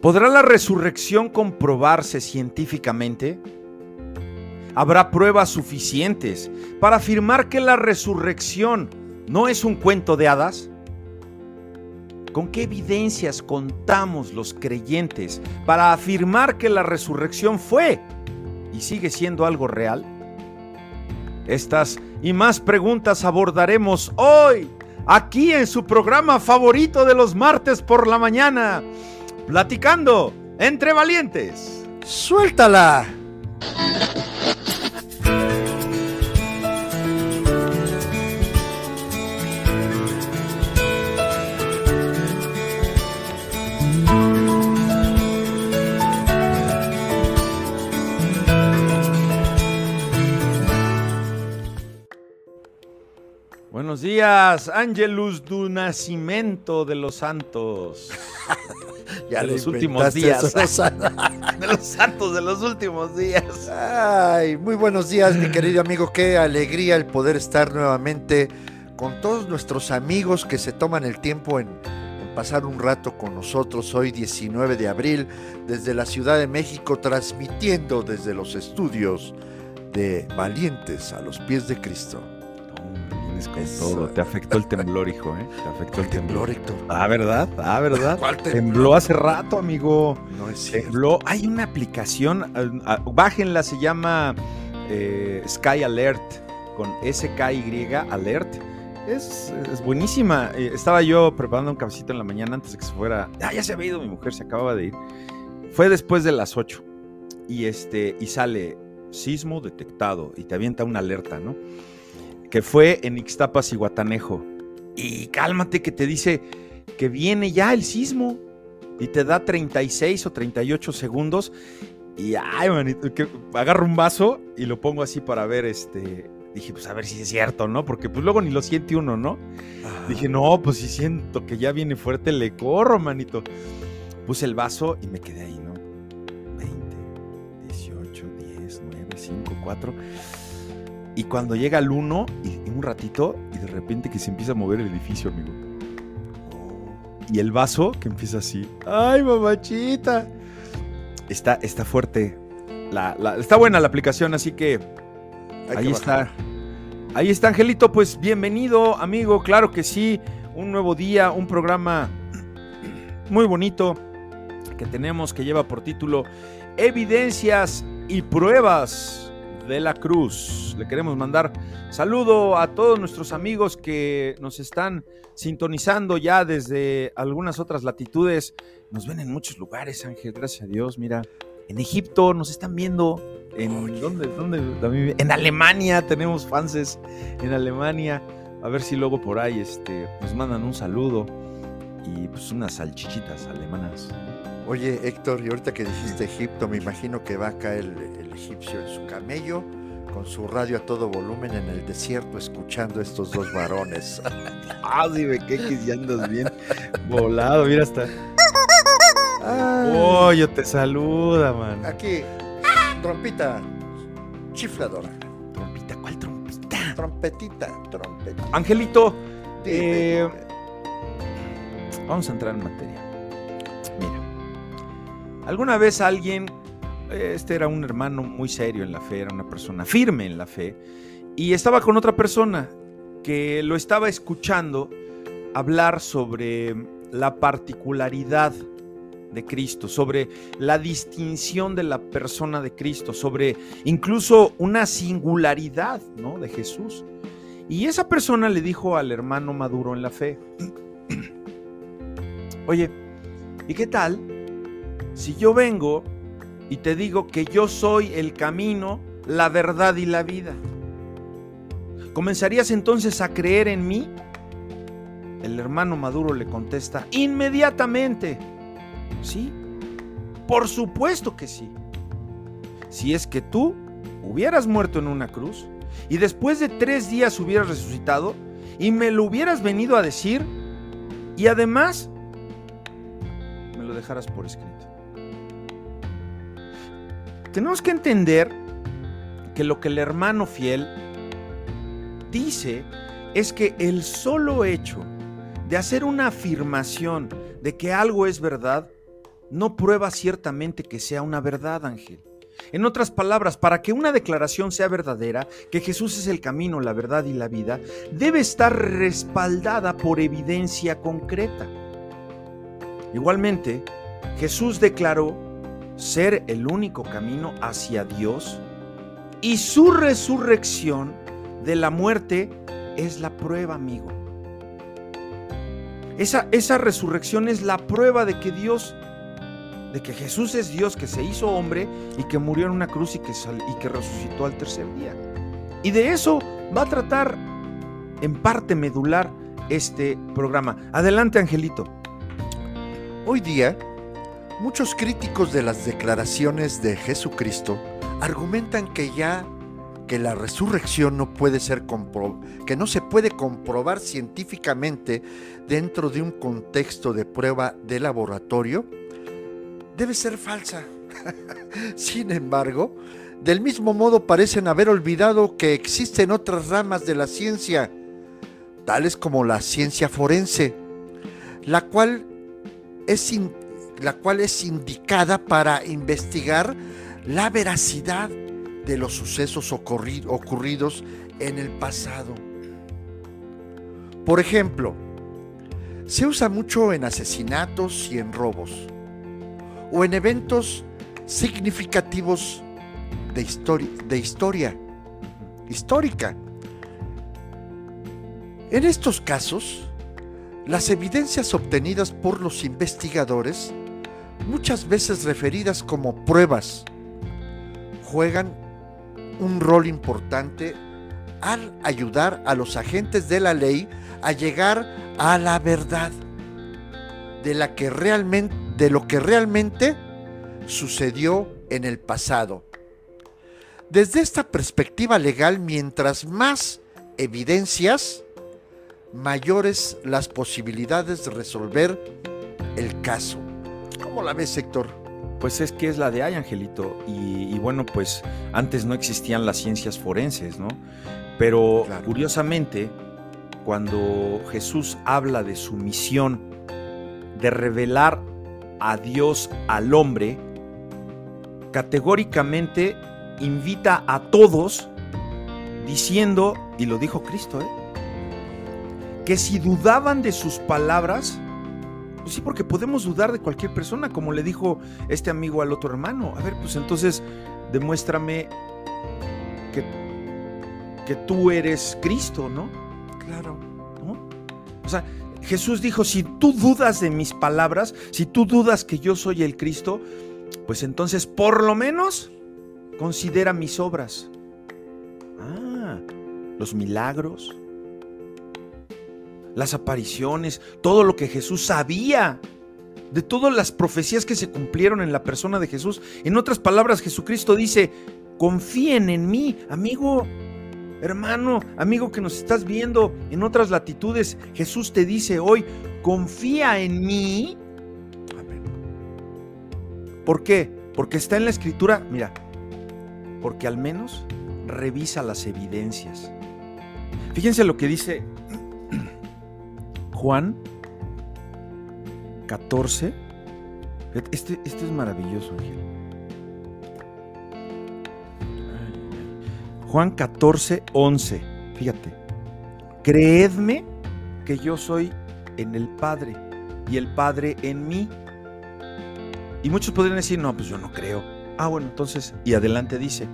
¿Podrá la resurrección comprobarse científicamente? ¿Habrá pruebas suficientes para afirmar que la resurrección no es un cuento de hadas? ¿Con qué evidencias contamos los creyentes para afirmar que la resurrección fue y sigue siendo algo real? Estas y más preguntas abordaremos hoy, aquí en su programa favorito de los martes por la mañana, platicando entre valientes. ¡Suéltala! Buenos días, Angelus du Nacimiento de los Santos. ya de los últimos días. eso. de los santos de los últimos días. Ay, muy buenos días, mi querido amigo. Qué alegría el poder estar nuevamente con todos nuestros amigos que se toman el tiempo en, en pasar un rato con nosotros hoy 19 de abril desde la Ciudad de México, transmitiendo desde los estudios de Valientes a los pies de Cristo. Vienes con Eso. todo. Te afectó el temblor, hijo, ¿eh? Te afectó el temblor. Héctor? Ah, ¿verdad? Ah, ¿verdad? ¿Cuál temblor? Tembló hace rato, amigo. No es cierto. Tembló. Hay una aplicación, ah, ah, bájenla, se llama eh, Sky Alert, con SKY Alert. Es, es buenísima. Eh, estaba yo preparando un cafecito en la mañana antes de que se fuera. Ah, ya se había ido mi mujer, se acababa de ir. Fue después de las 8. Y, este, y sale sismo detectado y te avienta una alerta, ¿no? Que fue en Ixtapas y Guatanejo. Y cálmate que te dice que viene ya el sismo y te da 36 o 38 segundos y ay, manito, que agarro un vaso y lo pongo así para ver este dije, pues a ver si es cierto, ¿no? Porque pues luego ni lo siente uno, ¿no? Ah, Dije, no, pues si siento que ya viene fuerte, le corro, manito. Puse el vaso y me quedé ahí, ¿no? 20, 18, 10, 9, 5, 4. Y cuando llega el 1, y, y un ratito, y de repente que se empieza a mover el edificio, amigo. Y el vaso que empieza así. ¡Ay, mamachita! Está, está fuerte. La, la- está buena la aplicación, así que hay ahí está. Ahí está, Angelito. Pues bienvenido, amigo. Claro que sí. Un nuevo día, un programa muy bonito que tenemos que lleva por título Evidencias y Pruebas de la Cruz. Le queremos mandar saludo a todos nuestros amigos que nos están sintonizando ya desde algunas otras latitudes. Nos ven en muchos lugares, Ángel, gracias a Dios. Mira, en Egipto nos están viendo. En. ¿dónde, dónde también? en Alemania tenemos fanses. En Alemania. A ver si luego por ahí este, nos mandan un saludo. Y pues unas salchichitas alemanas. Oye, Héctor, y ahorita que dijiste Egipto, me imagino que va acá el, el egipcio en su camello, con su radio a todo volumen en el desierto, escuchando a estos dos varones. Ah, sí, me que ya andas bien volado. Mira hasta. Ay, Oye, te saluda, man. aquí, trompita, chifladora, Trompita, ¿cuál trompita? trompetita, trompetita. Angelito, Dime, eh, dime. Vamos a entrar en materia. Alguna vez alguien, este era un hermano muy serio en la fe, era una persona firme en la fe, y estaba con otra persona que lo estaba escuchando hablar sobre la particularidad de Cristo, sobre la distinción de la persona de Cristo, sobre incluso una singularidad ¿no? de Jesús. Y esa persona le dijo al hermano maduro en la fe, Oye, ¿y qué tal si yo vengo y te digo que yo soy el camino, la verdad y la vida? ¿Comenzarías entonces a creer en mí? El hermano Maduro le contesta, inmediatamente. Sí, por supuesto que sí. Si es que tú hubieras muerto en una cruz y después de tres días hubieras resucitado y me lo hubieras venido a decir y además me lo dejaras por escrito. Tenemos que entender que lo que el hermano fiel dice es que el solo hecho de hacer una afirmación de que algo es verdad no prueba ciertamente que sea una verdad, Ángel. En otras palabras, para que una declaración sea verdadera, que Jesús es el camino, la verdad y la vida, debe estar respaldada por evidencia concreta. Igualmente, Jesús declaró ser el único camino hacia Dios y su resurrección de la muerte es la prueba, amigo. Esa, resurrección es la prueba de que Dios de que Jesús es Dios que se hizo hombre y que murió en una cruz y que, y que resucitó al tercer día. Y de eso va a tratar en parte medular este programa. Adelante, Angelito. Hoy día, muchos críticos de las declaraciones de Jesucristo argumentan que ya que la resurrección no puede ser que no se puede comprobar científicamente dentro de un contexto de prueba de laboratorio debe ser falsa. Sin embargo, del mismo modo parecen haber olvidado que existen otras ramas de la ciencia, tales como la ciencia forense, la cual es, la cual es indicada para investigar la veracidad de los sucesos ocurridos en el pasado. Por ejemplo, se usa mucho en asesinatos y en robos o en eventos significativos de, historia, de historia histórica. En estos casos, las evidencias obtenidas por los investigadores, muchas veces referidas como pruebas, juegan un rol importante al ayudar a los agentes de la ley a llegar a la verdad de la que realmente de lo que realmente sucedió en el pasado. Desde esta perspectiva legal, mientras más evidencias, mayores las posibilidades de resolver el caso. ¿Cómo la ves, Héctor? Pues es que es la de ahí, Angelito. Y, bueno, pues antes no existían las ciencias forenses, ¿no? Pero curiosamente, cuando Jesús habla de su misión de revelar a Dios al hombre, categóricamente invita a todos diciendo, y lo dijo Cristo, ¿eh? que si dudaban de sus palabras, pues sí, porque podemos dudar de cualquier persona, como le dijo este amigo al otro hermano. A ver, pues entonces demuéstrame que, que tú eres Cristo, ¿no? Claro. ¿No? O sea, Jesús dijo, si tú dudas de mis palabras, si tú dudas que yo soy el Cristo, pues entonces por lo menos considera mis obras. Ah, los milagros, las apariciones, todo lo que Jesús sabía, de todas las profecías que se cumplieron en la persona de Jesús. En otras palabras, Jesucristo dice, confíen en mí, amigo. Hermano, amigo que nos estás viendo en otras latitudes, Jesús te dice hoy, confía en mí. ¿Por qué? Porque está en la escritura, mira, porque al menos revisa las evidencias. Fíjense lo que dice Juan 14. Este, este es maravilloso, Ángel. Juan 14, 11. Fíjate. Creedme que yo soy en el Padre y el Padre en mí. Y muchos podrían decir, no, pues yo no creo. Ah, bueno, entonces, y adelante dice,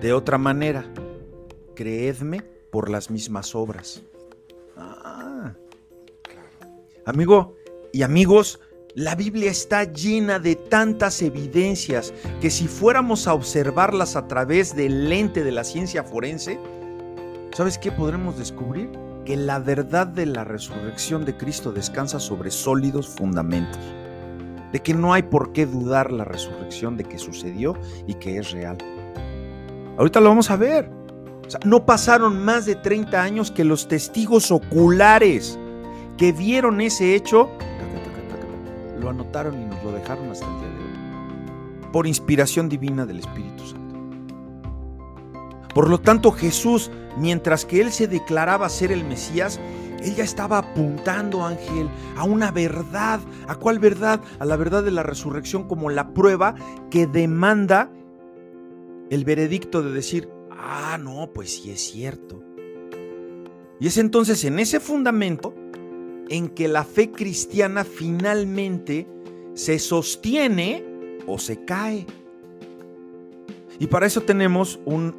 de otra manera, creedme por las mismas obras. Amigo y amigos, la Biblia está llena de tantas evidencias que si fuéramos a observarlas a través del lente de la ciencia forense, ¿sabes qué podremos descubrir? Que la verdad de la resurrección de Cristo descansa sobre sólidos fundamentos, de que no hay por qué dudar la resurrección de que sucedió y que es real. Ahorita lo vamos a ver. no pasaron más de 30 años que los testigos oculares que vieron ese hecho lo anotaron y nos lo dejaron hasta el día de hoy. Por inspiración divina del Espíritu Santo. Por lo tanto, Jesús, mientras que él se declaraba ser el Mesías, Él ya estaba apuntando, Ángel, a una verdad. ¿A cuál verdad? A la verdad de la resurrección como la prueba que demanda el veredicto de decir, ah, no, pues sí es cierto. Y es entonces en ese fundamento en que la fe cristiana finalmente se sostiene o se cae. Y para eso tenemos una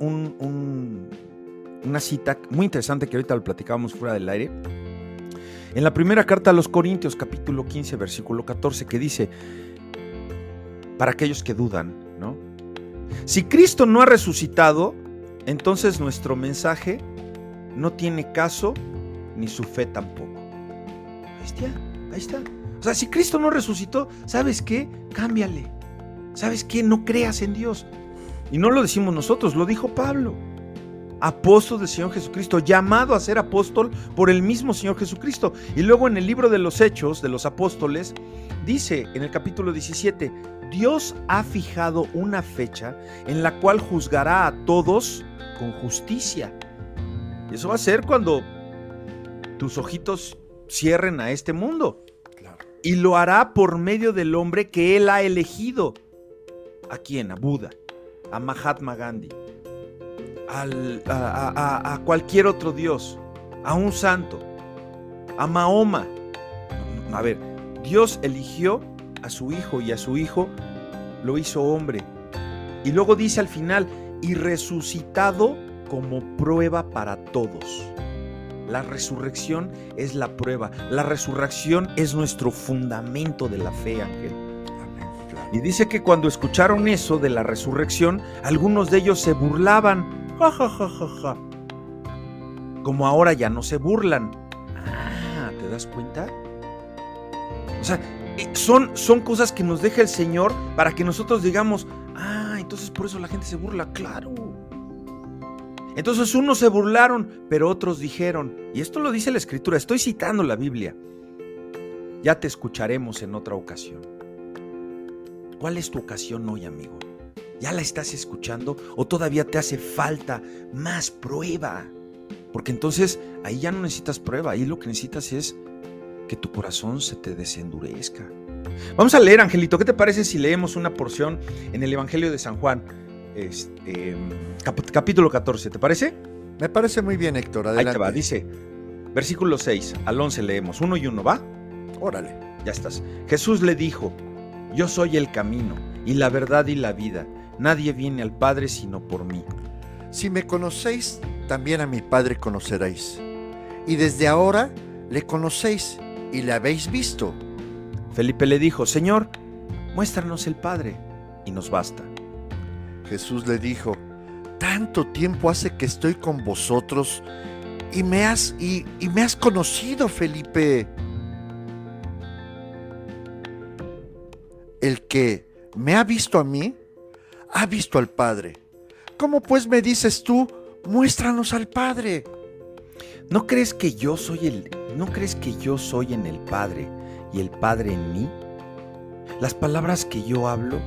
cita muy interesante que ahorita lo platicábamos fuera del aire. En la primera carta a los Corintios, capítulo 15, versículo 14, que dice, para aquellos que dudan, ¿no? Si Cristo no ha resucitado, entonces nuestro mensaje no tiene caso ni su fe tampoco. Ahí está, ahí está. O sea, si Cristo no resucitó, ¿sabes qué? Cámbiale. ¿Sabes qué? No creas en Dios. Y no lo decimos nosotros, lo dijo Pablo. Apóstol del Señor Jesucristo, llamado a ser apóstol por el mismo Señor Jesucristo. Y luego en el libro de los Hechos de los Apóstoles, dice en el capítulo 17, Dios ha fijado una fecha en la cual juzgará a todos con justicia. Y eso va a ser cuando tus ojitos cierren a este mundo. Y lo hará por medio del hombre que él ha elegido. ¿A quién? A Buda, a Mahatma Gandhi, a, a cualquier otro dios, a un santo, a Mahoma. A ver, Dios eligió a su hijo y a su hijo lo hizo hombre. Y luego dice al final, y resucitado como prueba para todos. La resurrección es la prueba. La resurrección es nuestro fundamento de la fe, Ángel. Y dice que cuando escucharon eso de la resurrección, algunos de ellos se burlaban. Ja, ja, ja, ja, ja. Como ahora ya no se burlan. Ah, ¿te das cuenta? O sea, eh, son, son cosas que nos deja el Señor para que nosotros digamos, ah, entonces por eso la gente se burla, claro. Entonces unos se burlaron, pero otros dijeron, y esto lo dice la escritura, estoy citando la Biblia, ya te escucharemos en otra ocasión. ¿Cuál es tu ocasión hoy, amigo? ¿Ya la estás escuchando o todavía te hace falta más prueba? Porque entonces ahí ya no necesitas prueba, ahí lo que necesitas es que tu corazón se te desendurezca. Vamos a leer, Angelito, ¿qué te parece si leemos una porción en el Evangelio de San Juan? Este, capítulo 14, ¿te parece? Me parece muy bien, Héctor. Adelante. Ahí te va, dice, versículo 6 al 11 leemos, uno y uno, ¿va? Órale. Ya estás. Jesús le dijo, yo soy el camino y la verdad y la vida. Nadie viene al Padre sino por mí. Si me conocéis, también a mi Padre conoceréis. Y desde ahora le conocéis y le habéis visto. Felipe le dijo, Señor, muéstranos el Padre y nos basta. Jesús le dijo, tanto tiempo hace que estoy con vosotros y me has, y, me has conocido, Felipe. El que me ha visto a mí, ha visto al Padre. ¿Cómo pues me dices tú, muéstranos al Padre? ¿No crees que yo soy el ¿No crees que yo soy en el Padre y el Padre en mí? Las palabras que yo hablo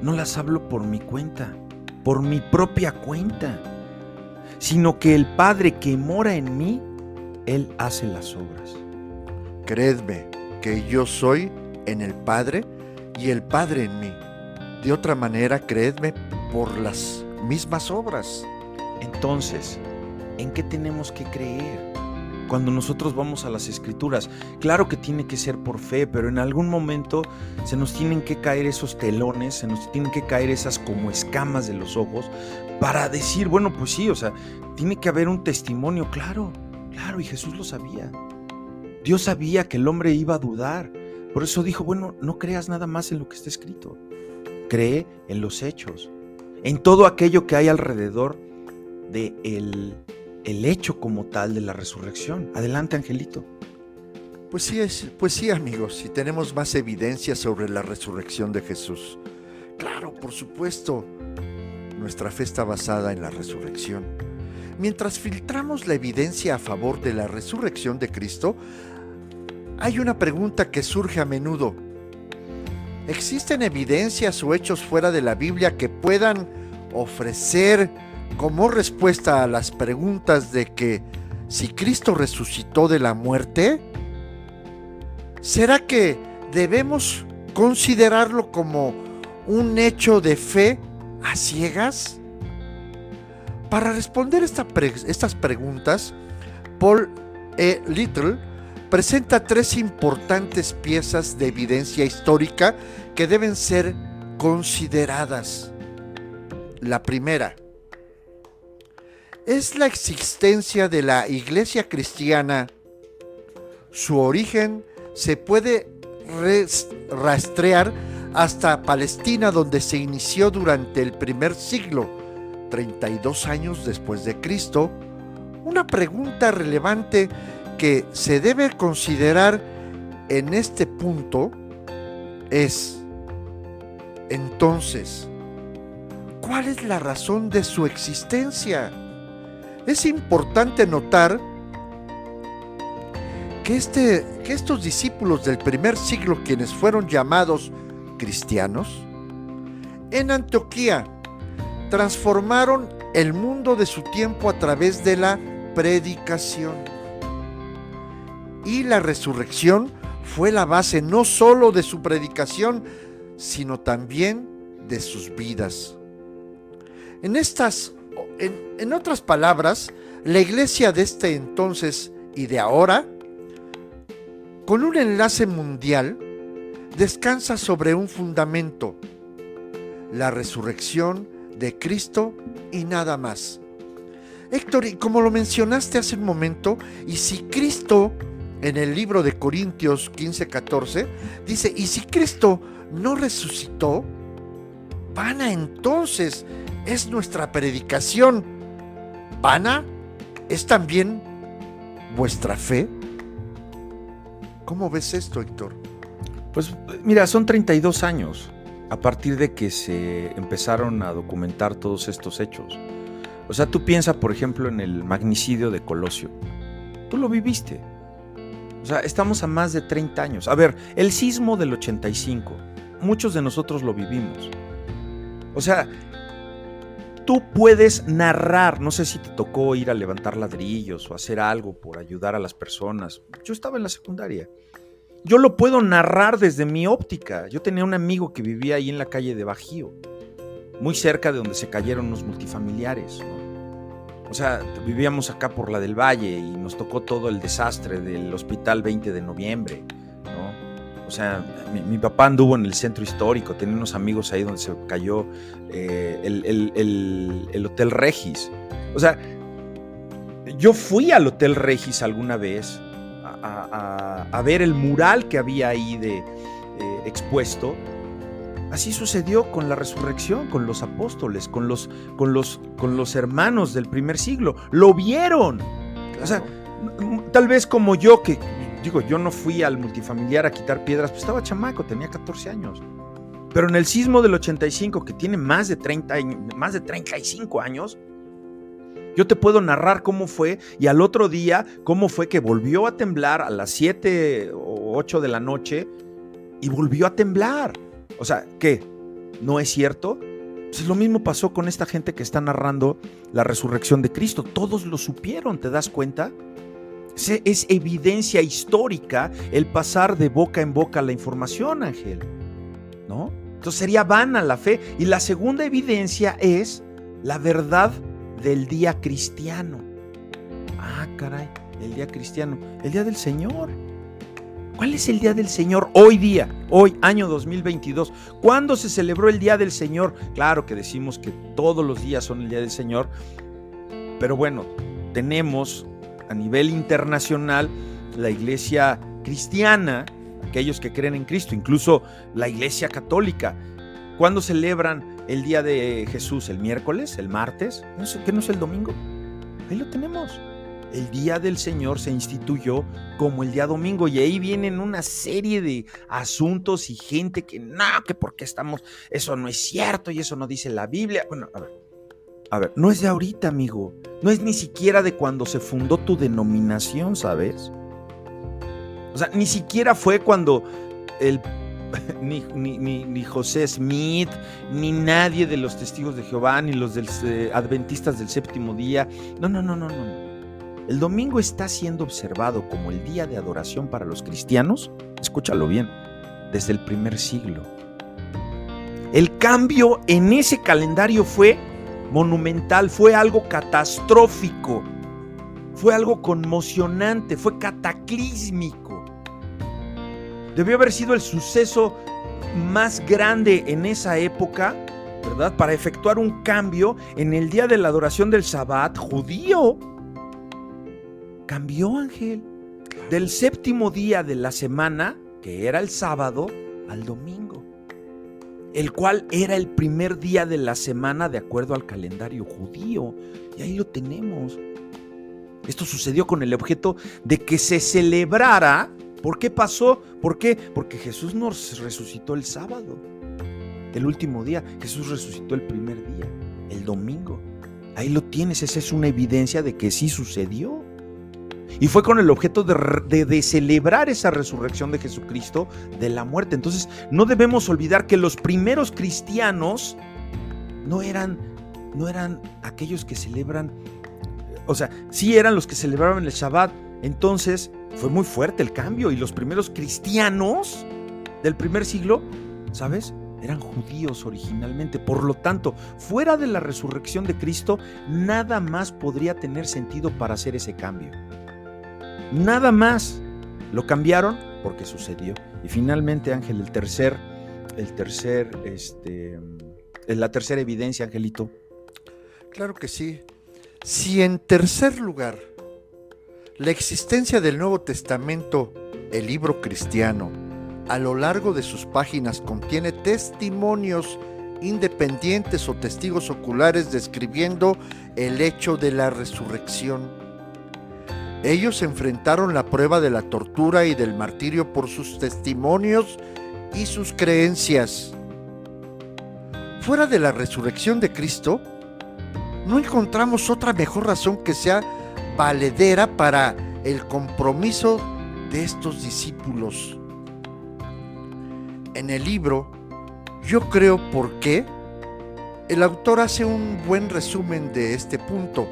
no las hablo por mi cuenta, por mi propia cuenta, sino que el Padre que mora en mí, Él hace las obras. Creedme que yo soy en el Padre y el Padre en mí. De otra manera, creedme por las mismas obras. Entonces, ¿en qué tenemos que creer? Cuando nosotros vamos a las escrituras. Claro que tiene que ser por fe, pero en algún momento se nos tienen que caer esos telones, se nos tienen que caer esas como escamas de los ojos para decir, bueno, pues sí, o sea, tiene que haber un testimonio, claro, claro, y Jesús lo sabía. Dios sabía que el hombre iba a dudar. Por eso dijo, bueno, no creas nada más en lo que está escrito. Cree en los hechos, en todo aquello que hay alrededor de el el hecho como tal de la resurrección. Adelante, Angelito. Pues sí, es, pues sí, amigos, si tenemos más evidencia sobre la resurrección de Jesús. Claro, por supuesto, nuestra fe está basada en la resurrección. Mientras filtramos la evidencia a favor de la resurrección de Cristo, hay una pregunta que surge a menudo. ¿Existen evidencias o hechos fuera de la Biblia que puedan ofrecer como respuesta a las preguntas de que si Cristo resucitó de la muerte? ¿Será que debemos considerarlo como un hecho de fe a ciegas? Para responder estas preguntas, Paul E. Little presenta tres importantes piezas de evidencia histórica que deben ser consideradas. La primera es la existencia de la iglesia cristiana. Su origen se puede rastrear hasta Palestina donde se inició durante el primer siglo, 32 años después de Cristo. Una pregunta relevante que se debe considerar en este punto es, entonces, ¿cuál es la razón de su existencia? Es importante notar que, este, que estos discípulos del primer siglo, quienes fueron llamados cristianos, en Antioquía transformaron el mundo de su tiempo a través de la predicación. Y la resurrección fue la base no solo de su predicación, sino también de sus vidas. En estas, en, otras palabras, la iglesia de este entonces y de ahora con un enlace mundial, descansa sobre un fundamento, la resurrección de Cristo y nada más. Héctor, y como lo mencionaste hace un momento, y si Cristo, en el libro de Corintios 15, 14, dice, y si Cristo no resucitó, vana entonces es nuestra predicación. Vana es también vuestra fe. ¿Cómo ves esto, Héctor? Pues mira, son 32 años a partir de que se empezaron a documentar todos estos hechos. O sea, tú piensas, por ejemplo, en el magnicidio de Colosio. Tú lo viviste. O sea, estamos a más de 30 años. A ver, el sismo del 85, muchos de nosotros lo vivimos. O sea, tú puedes narrar, no sé si te tocó ir a levantar ladrillos o hacer algo por ayudar a las personas. Yo estaba en la secundaria. Yo lo puedo narrar desde mi óptica. Yo tenía un amigo que vivía ahí en la calle de Bajío, muy cerca de donde se cayeron los multifamiliares. O sea, vivíamos acá por la del Valle y nos tocó todo el desastre del hospital 20 de noviembre. O sea, mi, papá anduvo en el centro histórico, tenía unos amigos ahí donde se cayó eh, el, Hotel Regis. O sea, yo fui al Hotel Regis alguna vez a, ver el mural que había ahí de eh, expuesto. Así sucedió con la resurrección, con los apóstoles, con los, con los, con los hermanos del primer siglo. Lo vieron. O sea, tal vez como yo que digo, yo no fui al multifamiliar a quitar piedras, pues estaba chamaco, tenía 14 años. Pero en el sismo del 85, que tiene más de, 30, más de 35 años, yo te puedo narrar cómo fue y al otro día cómo fue que volvió a temblar a las 7 o 8 de la noche y volvió a temblar. O sea, ¿qué? ¿No es cierto? Pues lo mismo pasó con esta gente que está narrando la resurrección de Cristo. Todos lo supieron, ¿te das cuenta? Es evidencia histórica el pasar de boca en boca la información, Ángel. ¿No? Entonces sería vana la fe. Y la segunda evidencia es la verdad del día cristiano. Ah, caray, el día cristiano, el día del Señor. ¿Cuál es el día del Señor hoy día, hoy, año 2022? ¿Cuándo se celebró el día del Señor? Claro que decimos que todos los días son el día del Señor, pero bueno, tenemos a nivel internacional la iglesia cristiana, aquellos que creen en Cristo, incluso la iglesia católica. ¿Cuándo celebran el día de Jesús? ¿El miércoles? ¿El martes? ¿No ¿Qué no es el domingo? Ahí lo tenemos. El día del Señor se instituyó como el día domingo y ahí vienen una serie de asuntos y gente que no, que por qué estamos, eso no es cierto y eso no dice la Biblia. Bueno, a ver, a ver, no es de ahorita, amigo. No es ni siquiera de cuando se fundó tu denominación, ¿sabes? O sea, ni siquiera fue cuando el, ni, José Smith, ni nadie de los testigos de Jehová, ni los del, eh, adventistas del séptimo día. No, no, no, no, no. el domingo está siendo observado como el día de adoración para los cristianos, escúchalo bien, desde el primer siglo. El cambio en ese calendario fue monumental, fue algo catastrófico, fue algo conmocionante, fue cataclísmico. Debió haber sido el suceso más grande en esa época, ¿verdad? Para efectuar un cambio en el día de la adoración del Sabbat judío. Cambió, Ángel, del séptimo día de la semana, que era el sábado, al domingo, el cual era el primer día de la semana de acuerdo al calendario judío. Y ahí lo tenemos. Esto sucedió con el objeto de que se celebrara. ¿Por qué pasó? ¿Por qué? Porque Jesús nos resucitó el sábado, el último día. Jesús resucitó el primer día, el domingo. Ahí lo tienes, esa es una evidencia de que sí sucedió. Y fue con el objeto de, celebrar esa resurrección de Jesucristo de la muerte. Entonces, no debemos olvidar que los primeros cristianos no eran, no eran aquellos que celebran, o sea, sí eran los que celebraban el Shabbat. Entonces, fue muy fuerte el cambio. Y los primeros cristianos del primer siglo, ¿sabes? eran judíos originalmente. Por lo tanto, fuera de la resurrección de Cristo, nada más podría tener sentido para hacer ese cambio. Nada más. Lo cambiaron porque sucedió. Y finalmente, Ángel, el tercer, el tercer, este, la tercera evidencia, Angelito. Claro que sí. Si en tercer lugar, la existencia del Nuevo Testamento, el libro cristiano, a lo largo de sus páginas contiene testimonios independientes o testigos oculares describiendo el hecho de la resurrección ellos enfrentaron la prueba de la tortura y del martirio por sus testimonios y sus creencias. Fuera de la resurrección de Cristo, no encontramos otra mejor razón que sea valedera para el compromiso de estos discípulos. En el libro, yo creo por qué, el autor hace un buen resumen de este punto.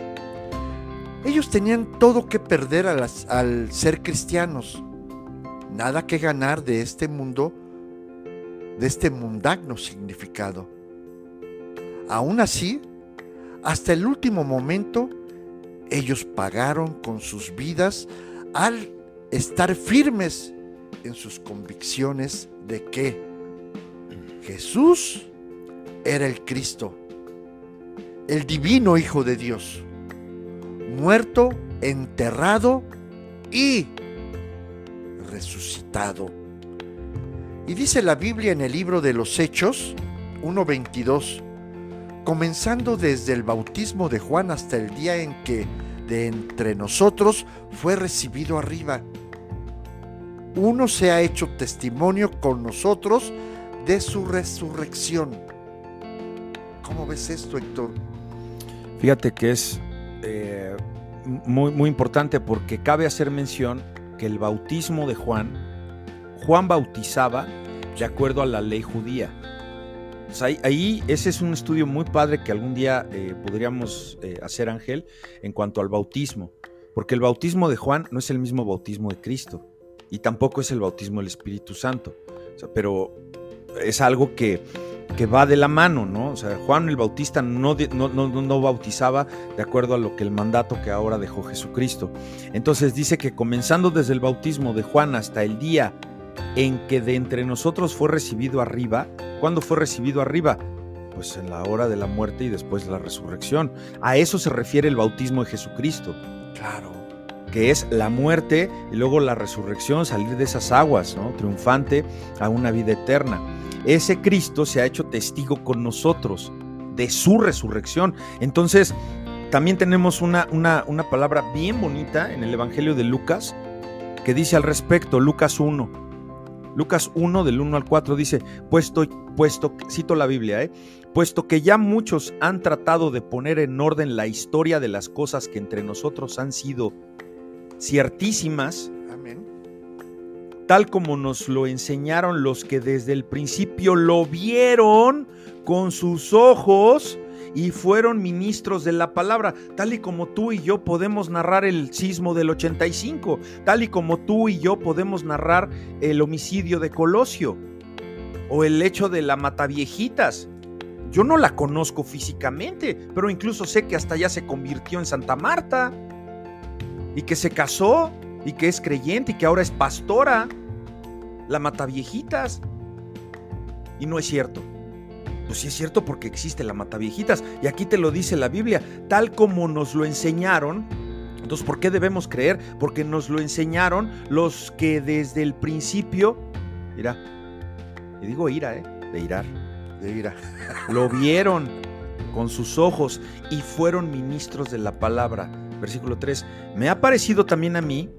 Ellos tenían todo que perder al, ser cristianos, nada que ganar de este mundo, de este mundano significado. Aún así, hasta el último momento, ellos pagaron con sus vidas al estar firmes en sus convicciones de que Jesús era el Cristo, el divino Hijo de Dios muerto, enterrado y resucitado. Y dice la Biblia en el libro de los Hechos 1.22, comenzando desde el bautismo de Juan hasta el día en que de entre nosotros fue recibido arriba. Uno se ha hecho testimonio con nosotros de su resurrección. ¿Cómo ves esto, Héctor? Fíjate que es eh, muy, muy importante porque cabe hacer mención que el bautismo de Juan, Juan bautizaba de acuerdo a la ley judía. ahí, ese es un estudio muy padre que algún día eh, podríamos eh, hacer, Ángel, en cuanto al bautismo. Porque el bautismo de Juan no es el mismo bautismo de Cristo y tampoco es el bautismo del Espíritu Santo. pero es algo que que va de la mano, ¿no? O sea, Juan el Bautista no, no, no, bautizaba de acuerdo a lo que el mandato que ahora dejó Jesucristo. Entonces dice que comenzando desde el bautismo de Juan hasta el día en que de entre nosotros fue recibido arriba, ¿cuándo fue recibido arriba? Pues en la hora de la muerte y después de la resurrección. A eso se refiere el bautismo de Jesucristo. Claro. Que es la muerte y luego la resurrección, salir de esas aguas, ¿no? Triunfante a una vida eterna ese Cristo se ha hecho testigo con nosotros de su resurrección. Entonces, también tenemos una, una, una palabra bien bonita en el Evangelio de Lucas que dice al respecto, Lucas 1. Lucas 1 del 1 al 4 dice, puesto, puesto, cito la Biblia, ¿eh? puesto que ya muchos han tratado de poner en orden la historia de las cosas que entre nosotros han sido ciertísimas, tal como nos lo enseñaron los que desde el principio lo vieron con sus ojos y fueron ministros de la palabra, tal y como tú y yo podemos narrar el sismo del 85, tal y como tú y yo podemos narrar el homicidio de Colosio o el hecho de la Mataviejitas. Yo no la conozco físicamente, pero incluso sé que hasta ya se convirtió en Santa Marta y que se casó y que es creyente y que ahora es pastora. La Mataviejitas. Y no es cierto. Pues sí es cierto porque existe la Mataviejitas. Y aquí te lo dice la Biblia, tal como nos lo enseñaron. Entonces, ¿por qué debemos creer? Porque nos lo enseñaron los que desde el principio, mira, y digo ira, ¿eh? De irar de ira. Lo vieron con sus ojos y fueron ministros de la palabra. Versículo 3. Me ha parecido también a mí,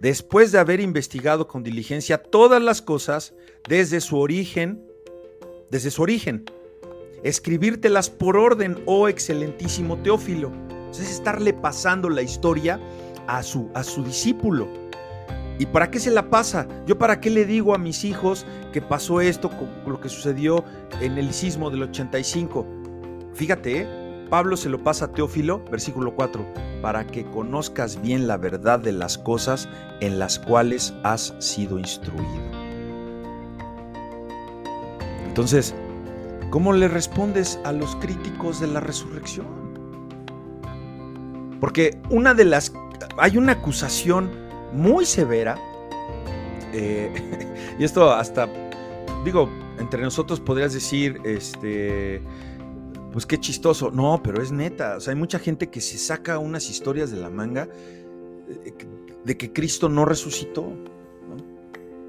después de haber investigado con diligencia todas las cosas desde su origen, desde su origen, escribírtelas por orden, oh excelentísimo Teófilo. Es estarle pasando la historia a su, a su discípulo. ¿Y para qué se la pasa? Yo para qué le digo a mis hijos que pasó esto con lo que sucedió en el sismo del 85. Fíjate, ¿eh? Pablo se lo pasa a Teófilo, versículo 4, para que conozcas bien la verdad de las cosas en las cuales has sido instruido. Entonces, ¿cómo le respondes a los críticos de la resurrección? Porque una de las... Hay una acusación muy severa. Eh, y esto hasta, digo, entre nosotros podrías decir, este, pues qué chistoso. No, pero es neta. O sea, hay mucha gente que se saca unas historias de la manga eh, de que Cristo no resucitó.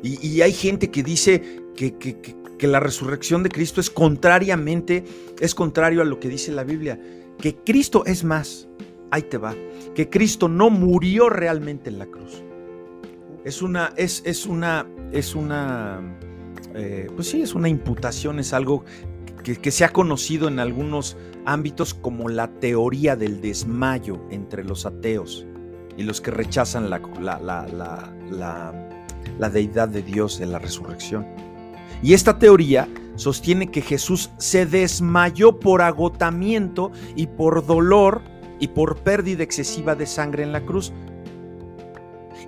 Y, hay gente que dice que, la resurrección de Cristo es contrariamente, es contrario a lo que dice la Biblia. Que Cristo es más, ahí te va, que Cristo no murió realmente en la cruz es una, es, es una, es una, eh, pues sí, es una imputación, es algo que, se ha conocido en algunos ámbitos como la teoría del desmayo entre los ateos y los que rechazan la, la, la deidad de Dios de la resurrección. Y esta teoría sostiene que Jesús se desmayó por agotamiento y por dolor y por pérdida excesiva de sangre en la cruz.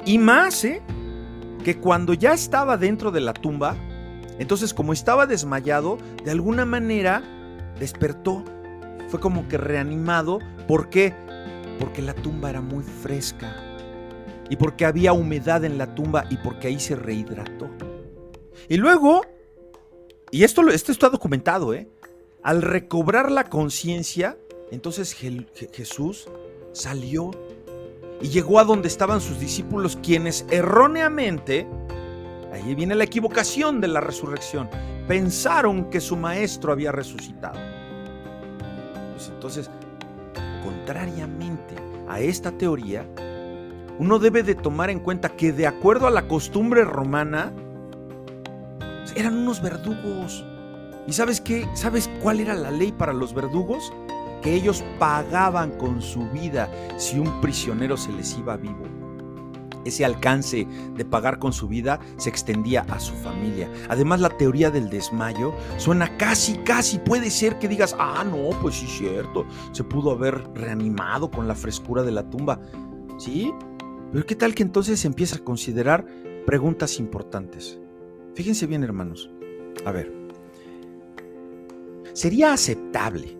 Y más, ¿eh? Que cuando ya estaba dentro de la tumba, entonces como estaba desmayado, de alguna manera despertó. Fue como que reanimado. ¿Por qué? Porque la tumba era muy fresca. Y porque había humedad en la tumba y porque ahí se rehidrató. Y luego, y esto, esto está documentado, ¿eh? Al recobrar la conciencia, entonces Jesús salió y llegó a donde estaban sus discípulos, quienes erróneamente, ahí viene la equivocación de la resurrección, pensaron que su maestro había resucitado. Pues entonces, contrariamente a esta teoría, uno debe de tomar en cuenta que de acuerdo a la costumbre romana, eran unos verdugos. ¿Y sabes qué? ¿Sabes cuál era la ley para los verdugos? que ellos pagaban con su vida si un prisionero se les iba vivo. Ese alcance de pagar con su vida se extendía a su familia. Además, la teoría del desmayo suena casi, casi. Puede ser que digas, ah, no, pues sí cierto. Se pudo haber reanimado con la frescura de la tumba. ¿Sí? Pero ¿qué tal que entonces se empieza a considerar preguntas importantes? Fíjense bien, hermanos. A ver. ¿Sería aceptable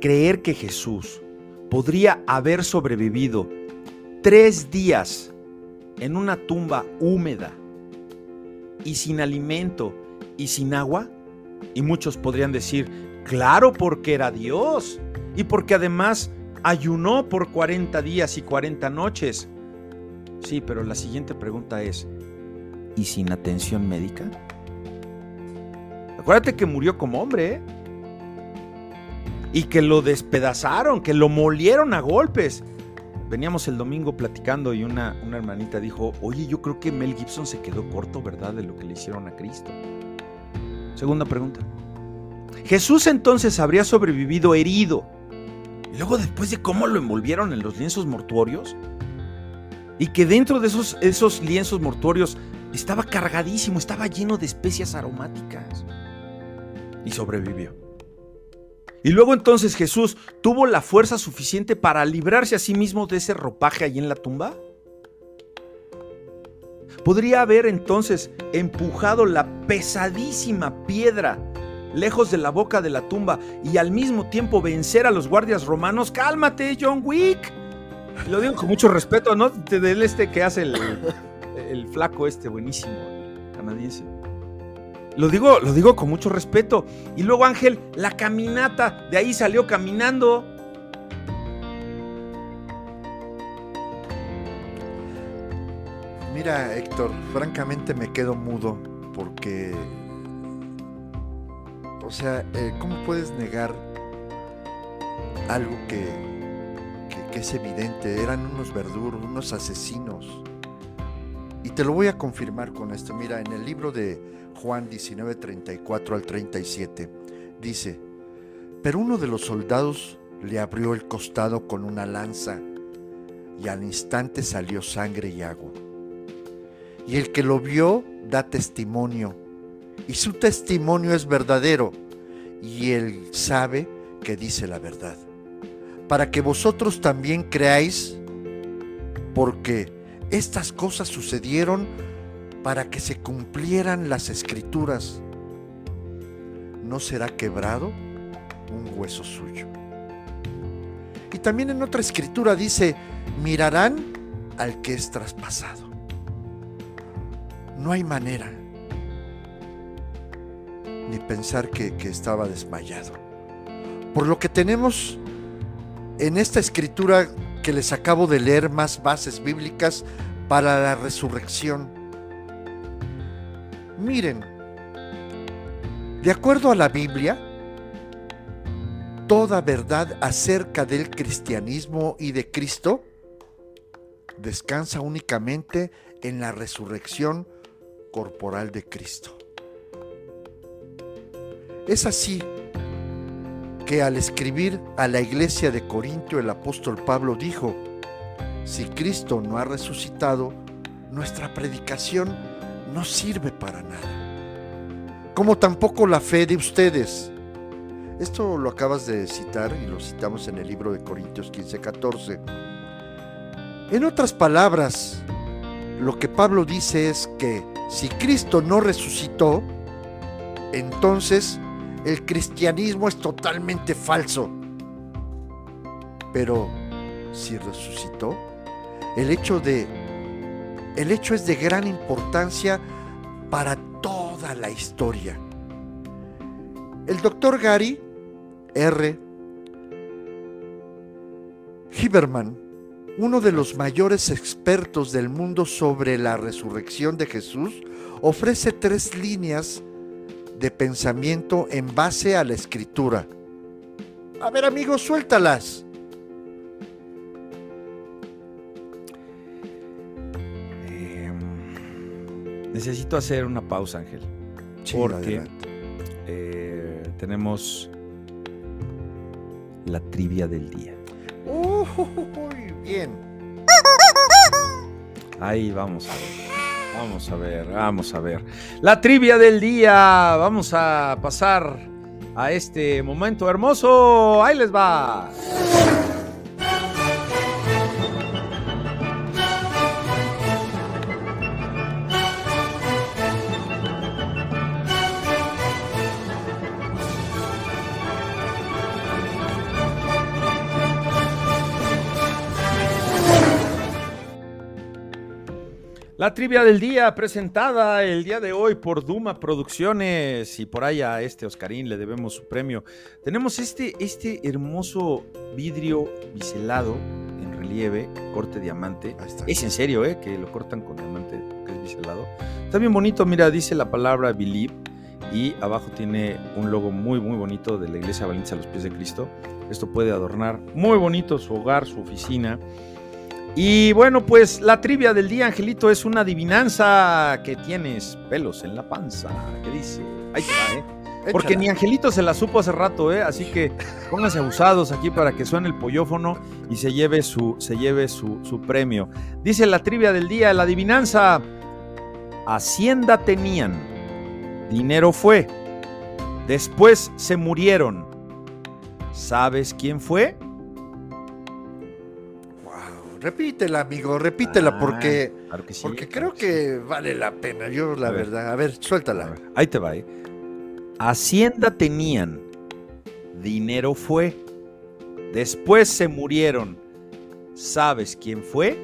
creer que Jesús podría haber sobrevivido tres días en una tumba húmeda y sin alimento y sin agua? Y muchos podrían decir, claro, porque era Dios y porque además ayunó por 40 días y 40 noches. Sí, pero la siguiente pregunta es, ¿y sin atención médica? Acuérdate que murió como hombre, ¿eh? y que lo despedazaron, que lo molieron a golpes. Veníamos el domingo platicando y una, una hermanita dijo, oye, yo creo que Mel Gibson se quedó corto, ¿verdad? De lo que le hicieron a Cristo. Segunda pregunta. Jesús entonces habría sobrevivido herido. Luego después de cómo lo envolvieron en los lienzos mortuorios. Y que dentro de esos, esos lienzos mortuorios estaba cargadísimo, estaba lleno de especias aromáticas. Y sobrevivió. Y luego entonces Jesús tuvo la fuerza suficiente para librarse a sí mismo de ese ropaje allí en la tumba. Podría haber entonces empujado la pesadísima piedra lejos de la boca de la tumba y al mismo tiempo vencer a los guardias romanos. Cálmate, John Wick. Lo digo con mucho respeto, ¿no? Del este que hace el, el flaco este buenísimo, canadiense. Lo digo, lo digo con mucho respeto. Y luego Ángel, la caminata, de ahí salió caminando. Mira, Héctor, francamente me quedo mudo porque, o sea, eh, ¿cómo puedes negar algo que, que, que es evidente? Eran unos verduros, unos asesinos. Y te lo voy a confirmar con esto. Mira, en el libro de Juan 19, 34 al 37, dice, pero uno de los soldados le abrió el costado con una lanza y al instante salió sangre y agua. Y el que lo vio da testimonio y su testimonio es verdadero y él sabe que dice la verdad. Para que vosotros también creáis, porque estas cosas sucedieron para que se cumplieran las escrituras. ¿No será quebrado un hueso suyo? Y también en otra escritura dice, mirarán al que es traspasado. No hay manera ni pensar que, que estaba desmayado. Por lo que tenemos en esta escritura que les acabo de leer más bases bíblicas para la resurrección. Miren, de acuerdo a la Biblia, toda verdad acerca del cristianismo y de Cristo descansa únicamente en la resurrección corporal de Cristo. Es así que al escribir a la iglesia de Corintio el apóstol Pablo dijo, si Cristo no ha resucitado, nuestra predicación no sirve para nada. Como tampoco la fe de ustedes. Esto lo acabas de citar y lo citamos en el libro de Corintios 15, 14. En otras palabras, lo que Pablo dice es que si Cristo no resucitó, entonces el cristianismo es totalmente falso. Pero si resucitó, el hecho de el hecho es de gran importancia para toda la historia. El doctor Gary R. Hiberman, uno de los mayores expertos del mundo sobre la resurrección de Jesús, ofrece tres líneas de pensamiento en base a la escritura. A ver amigos, suéltalas. Necesito hacer una pausa, Ángel. Sí, porque eh, tenemos la trivia del día. Uy, bien. Ahí vamos a ver. Vamos a ver, vamos a ver. La trivia del día. Vamos a pasar a este momento hermoso. Ahí les va. La trivia del día presentada el día de hoy por Duma Producciones y por ahí a este Oscarín le debemos su premio. Tenemos este, este hermoso vidrio biselado en relieve, corte diamante. Es en serio, ¿eh? Que lo cortan con diamante porque es biselado. Está bien bonito, mira, dice la palabra Believe y abajo tiene un logo muy, muy bonito de la Iglesia Valencia a los pies de Cristo. Esto puede adornar muy bonito su hogar, su oficina. Y bueno, pues la trivia del día, Angelito, es una adivinanza que tienes pelos en la panza. ¿Qué dice? Ahí va, ¿eh? Porque ni Angelito se la supo hace rato, ¿eh? Así que pónganse abusados aquí para que suene el pollofono y se lleve su, se lleve su, su premio. Dice la trivia del día, la adivinanza. Hacienda tenían, dinero fue, después se murieron. ¿Sabes quién fue? Repítela, amigo, repítela Ah, porque, claro que sí, porque claro creo que sí. vale la pena. Yo, la A ver. verdad. A ver, A suéltala. ver, Ahí te va, ¿eh? Hacienda tenían, dinero fue, después se murieron. ¿Sabes quién fue?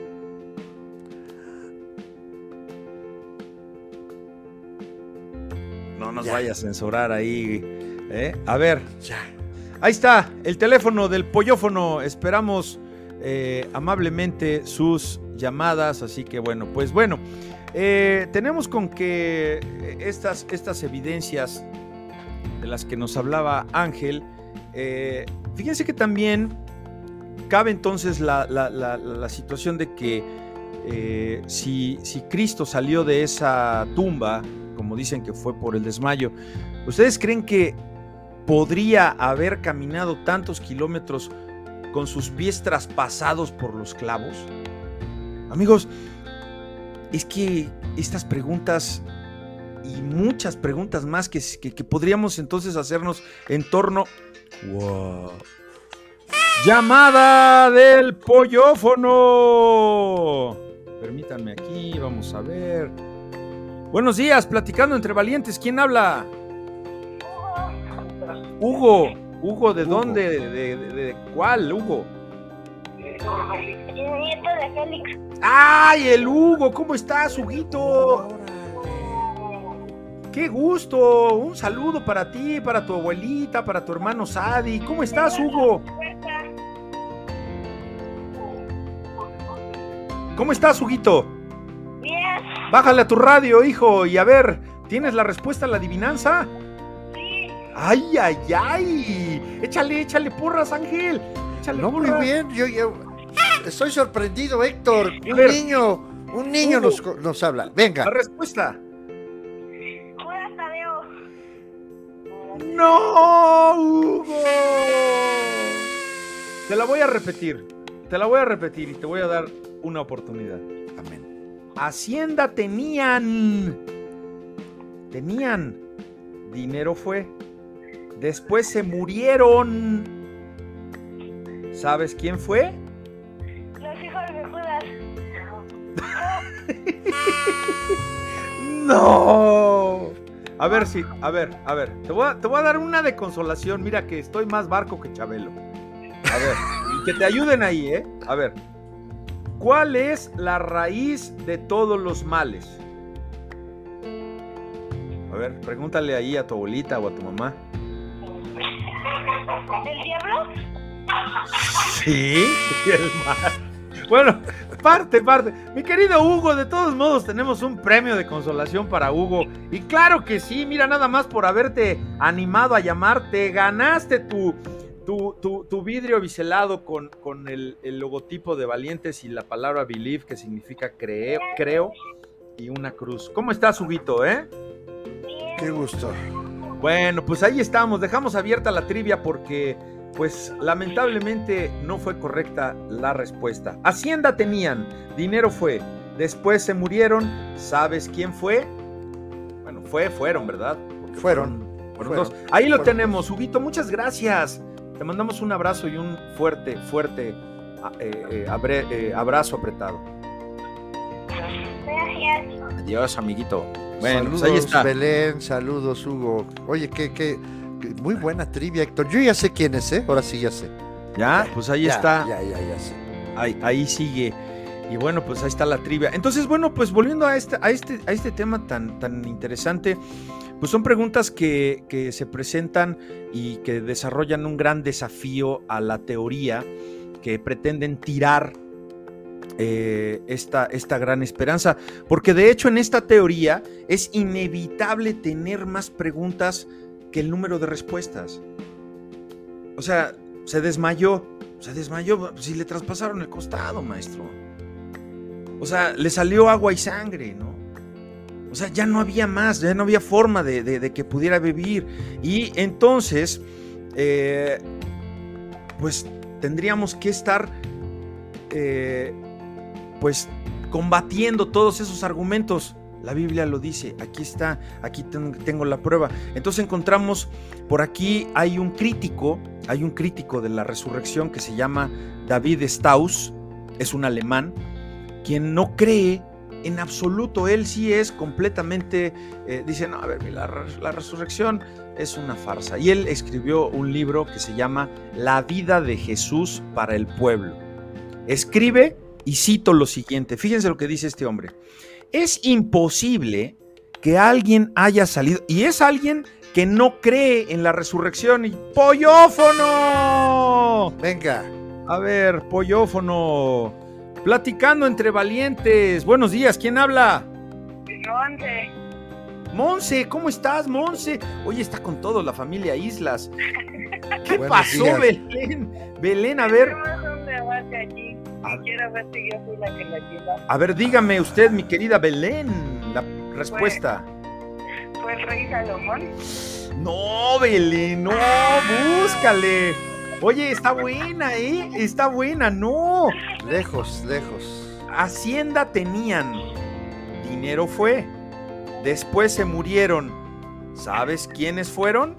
No nos Ya. vaya a censurar ahí. ¿eh? A ver, Ya. Ahí está, el teléfono del pollofono. Esperamos eh, amablemente sus llamadas. Así que bueno, pues bueno, eh, tenemos con que eh, estas, estas evidencias de las que nos hablaba Ángel, fíjense que también cabe entonces la, la- situación de que si, si Cristo salió de esa tumba, como dicen que fue por el desmayo, ¿ustedes creen que podría haber caminado tantos kilómetros con sus pies traspasados por los clavos? Amigos, es que estas preguntas y muchas preguntas más que, que- que podríamos entonces hacernos en torno... ¡Wow! Llamada del pollofono. Permítanme aquí, vamos a ver. Buenos días, platicando entre valientes. ¿Quién habla? Hugo. Hugo, ¿de Hugo. dónde? ¿De, de- de- de cuál, Hugo? El nieto de Félix. ¡Ay, el Hugo! ¿Cómo estás, Huguito? ¡Qué gusto! Un saludo para ti, para tu abuelita, para tu hermano Sadi. ¿Cómo estás, Hugo? ¿Cómo estás, Huguito? Bien, Bájale a tu radio, hijo, y a ver, ¿tienes la respuesta a la adivinanza? ¡Ay, ay, ay! Échale, échale porras, Ángel. Échale No, muy bien. Yo, yo estoy sorprendido, Héctor. Un ver. niño, un niño Hugo. nos, nos habla. Venga. La respuesta. ¡No, Hugo! Te la voy a repetir. Te la voy a repetir y te voy a dar una oportunidad. Amén. Hacienda tenían. Tenían. Dinero fue. Después se murieron. ¿Sabes quién fue? Los hijos de Judas. ¡No! A ver si, a ver, a ver. Te voy a, te voy a dar una de consolación. Mira que estoy más barco que Chabelo. A ver, y que te ayuden ahí, ¿eh? A ver. ¿Cuál es la raíz de todos los males? A ver, pregúntale ahí a tu abuelita o a tu mamá. ¿El diablo? Sí, el mal. Bueno, parte, parte. Mi querido Hugo, de todos modos tenemos un premio de consolación para Hugo. Y claro que sí, mira, nada más por haberte animado a llamarte, ganaste tu, tu, tu- tu vidrio biselado con, con el, el logotipo de Valientes y la palabra believe, que significa creo, creo, y una cruz. ¿Cómo estás, Huguito, eh? Qué gusto. Bueno, pues ahí estamos. Dejamos abierta la trivia porque, pues, lamentablemente no fue correcta la respuesta. Hacienda tenían, dinero fue. Después se murieron. ¿Sabes quién fue? Bueno, fue, fueron, ¿verdad? Porque Fueron. fueron Fueron. dos. Ahí lo Fueron tenemos, Huguito. Muchas gracias. Te mandamos un abrazo y un fuerte, fuerte a- eh, eh, abre- eh, abrazo apretado. Gracias. Adiós, amiguito. Bueno, saludos, pues ahí está. Belén. Saludos, Hugo. Oye, qué, qué, qué- muy buena trivia, Héctor. Yo ya sé quién es, ¿eh? Ahora sí ya sé. Ya, pues ahí Ya, está. Ya, ya, ya sé. Ahí, ahí sigue. Y bueno, pues ahí está la trivia. Entonces, bueno, pues volviendo a este, a este, a este tema tan, tan interesante, pues son preguntas que, que se presentan y que desarrollan un gran desafío a la teoría que pretenden tirar eh, esta, esta gran esperanza. Porque de hecho en esta teoría es inevitable tener más preguntas que el número de respuestas. O sea, se desmayó, se desmayó, si le traspasaron el costado, maestro. O sea, le salió agua y sangre, ¿no? O sea, ya no había más, ya no había forma de, que pudiera vivir. Y entonces, eh, pues tendríamos que estar, eh, pues, combatiendo todos esos argumentos La Biblia lo dice, aquí está, aquí ten- tengo la prueba. Entonces encontramos, por aquí hay un crítico, hay un crítico de la resurrección que se llama David Strauss, es un alemán, quien no cree en absoluto, él sí es completamente, eh, dice, no, a ver, la resurrección es una farsa. Y él escribió un libro que se llama La vida de Jesús para el pueblo. Escribe y cito lo siguiente, fíjense lo que dice este hombre. Es imposible que alguien haya salido, y es alguien que no cree en la resurrección, y ¡Pollófono! Venga. A ver, Pollófono, platicando entre valientes. Buenos días, ¿quién habla? Once. Monse, ¿cómo estás, Monse? Oye, está con todo la familia Islas. ¿Qué Buenos pasó, días. Belén? Belén, a ver, allí. A- ver si yo fui la que la llevó. a ver, dígame usted, mi querida Belén, la respuesta. Fue el rey Salomón. No, Belén, no, búscale. Oye, está buena, ¿eh? Está buena, no. Lejos, lejos. Hacienda tenían, dinero fue. Después se murieron. ¿Sabes quiénes fueron?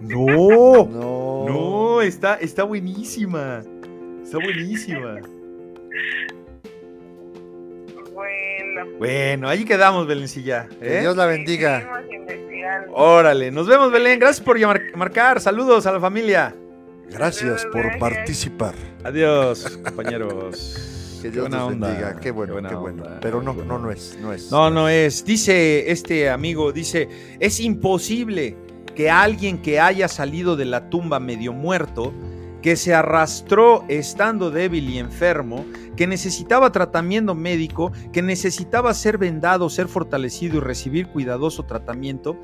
Job. No, No. no, está, está buenísima. Está buenísima. Bueno. Bueno, ahí quedamos, Belencilla. Que ¿eh? Dios la bendiga. Órale, nos vemos, Belén. Gracias por llamar- marcar. Saludos a la familia. Gracias por participar. Adiós, compañeros. Que Dios onda, bendiga. Qué bueno, qué bueno. onda, Pero no, no, no es, no es. No, no es. Dice este amigo, dice, es imposible que alguien que haya salido de la tumba medio muerto, que se arrastró estando débil y enfermo, que necesitaba tratamiento médico, que necesitaba ser vendado, ser fortalecido y recibir cuidadoso tratamiento,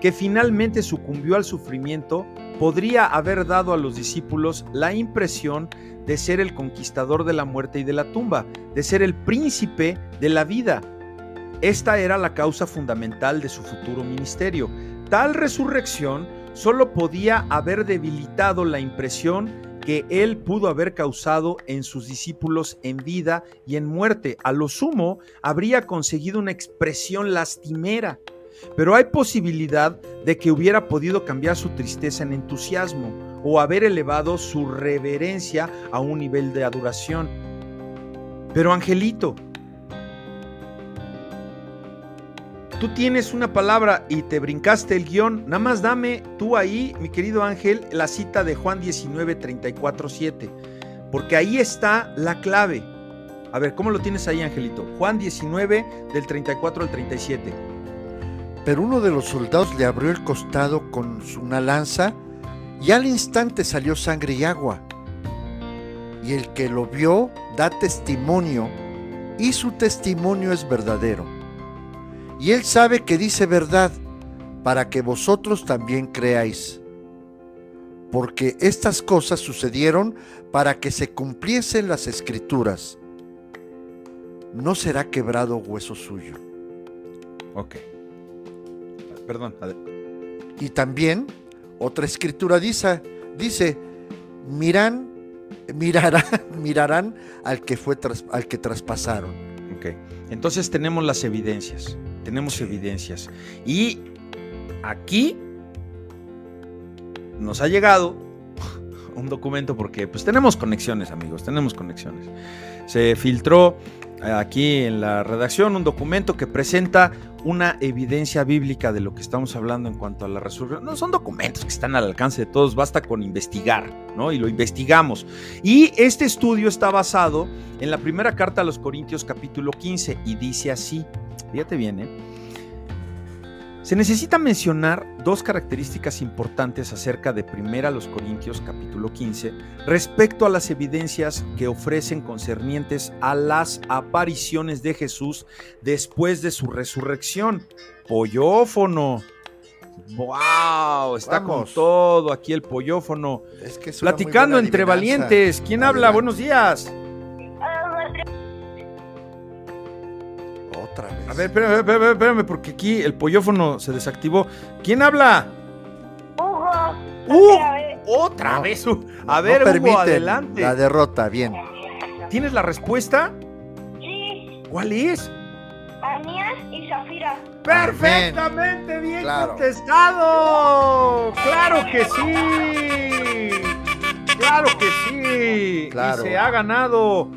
que finalmente sucumbió al sufrimiento, podría haber dado a los discípulos la impresión de ser el conquistador de la muerte y de la tumba, de ser el príncipe de la vida. Esta era la causa fundamental de su futuro ministerio. Tal resurrección solo podía haber debilitado la impresión que él pudo haber causado en sus discípulos en vida y en muerte. A lo sumo, habría conseguido una expresión lastimera. Pero hay posibilidad de que hubiera podido cambiar su tristeza en entusiasmo o haber elevado su reverencia a un nivel de adoración. Pero Angelito, tú tienes una palabra y te brincaste el guion, nada más dame tú ahí, mi querido Ángel, la cita de Juan 19, 34, 7, porque ahí está la clave. A ver, ¿cómo lo tienes ahí, Angelito? Juan 19, del 34 al 37. Pero uno de los soldados le abrió el costado con una lanza y al instante salió sangre y agua. Y el que lo vio da testimonio y su testimonio es verdadero. Y él sabe que dice verdad para que vosotros también creáis. Porque estas cosas sucedieron para que se cumpliesen las escrituras. No será quebrado hueso suyo. Ok. Perdón. Y también otra escritura dice, dice, miran, mirarán, mirarán al que fue tras- al que traspasaron. Ok. Entonces tenemos las evidencias. Tenemos evidencias. Y aquí nos ha llegado un documento porque pues tenemos conexiones, amigos, tenemos conexiones. Se filtró aquí en la redacción un documento que presenta una evidencia bíblica de lo que estamos hablando en cuanto a la resurrección. No son documentos que están al alcance de todos, basta con investigar, ¿no? Y lo investigamos. Y este estudio está basado en la primera carta a los Corintios capítulo 15 y dice así, fíjate bien, ¿eh? Se necesita mencionar dos características importantes acerca de Primera los Corintios capítulo 15 respecto a las evidencias que ofrecen concernientes a las apariciones de Jesús después de su resurrección. Pollófono. ¡Wow! Está Vamos. con todo aquí el pollófono. Es que Platicando entre valientes. ¿Quién habla? Buenos días. A ver, espérame, espérame, espérame, porque aquí el pollófono se desactivó. ¿Quién habla? Hugo. ¡Uh! Otra vez. No. Hugo. No- A no ver, Hugo, permiten adelante. La derrota, bien. ¿Tienes la respuesta? Sí, ¿Cuál es? Anías y Zafira. Perfectamente bien Claro. contestado. Claro que sí. Claro que sí. Claro. Y se ha ganado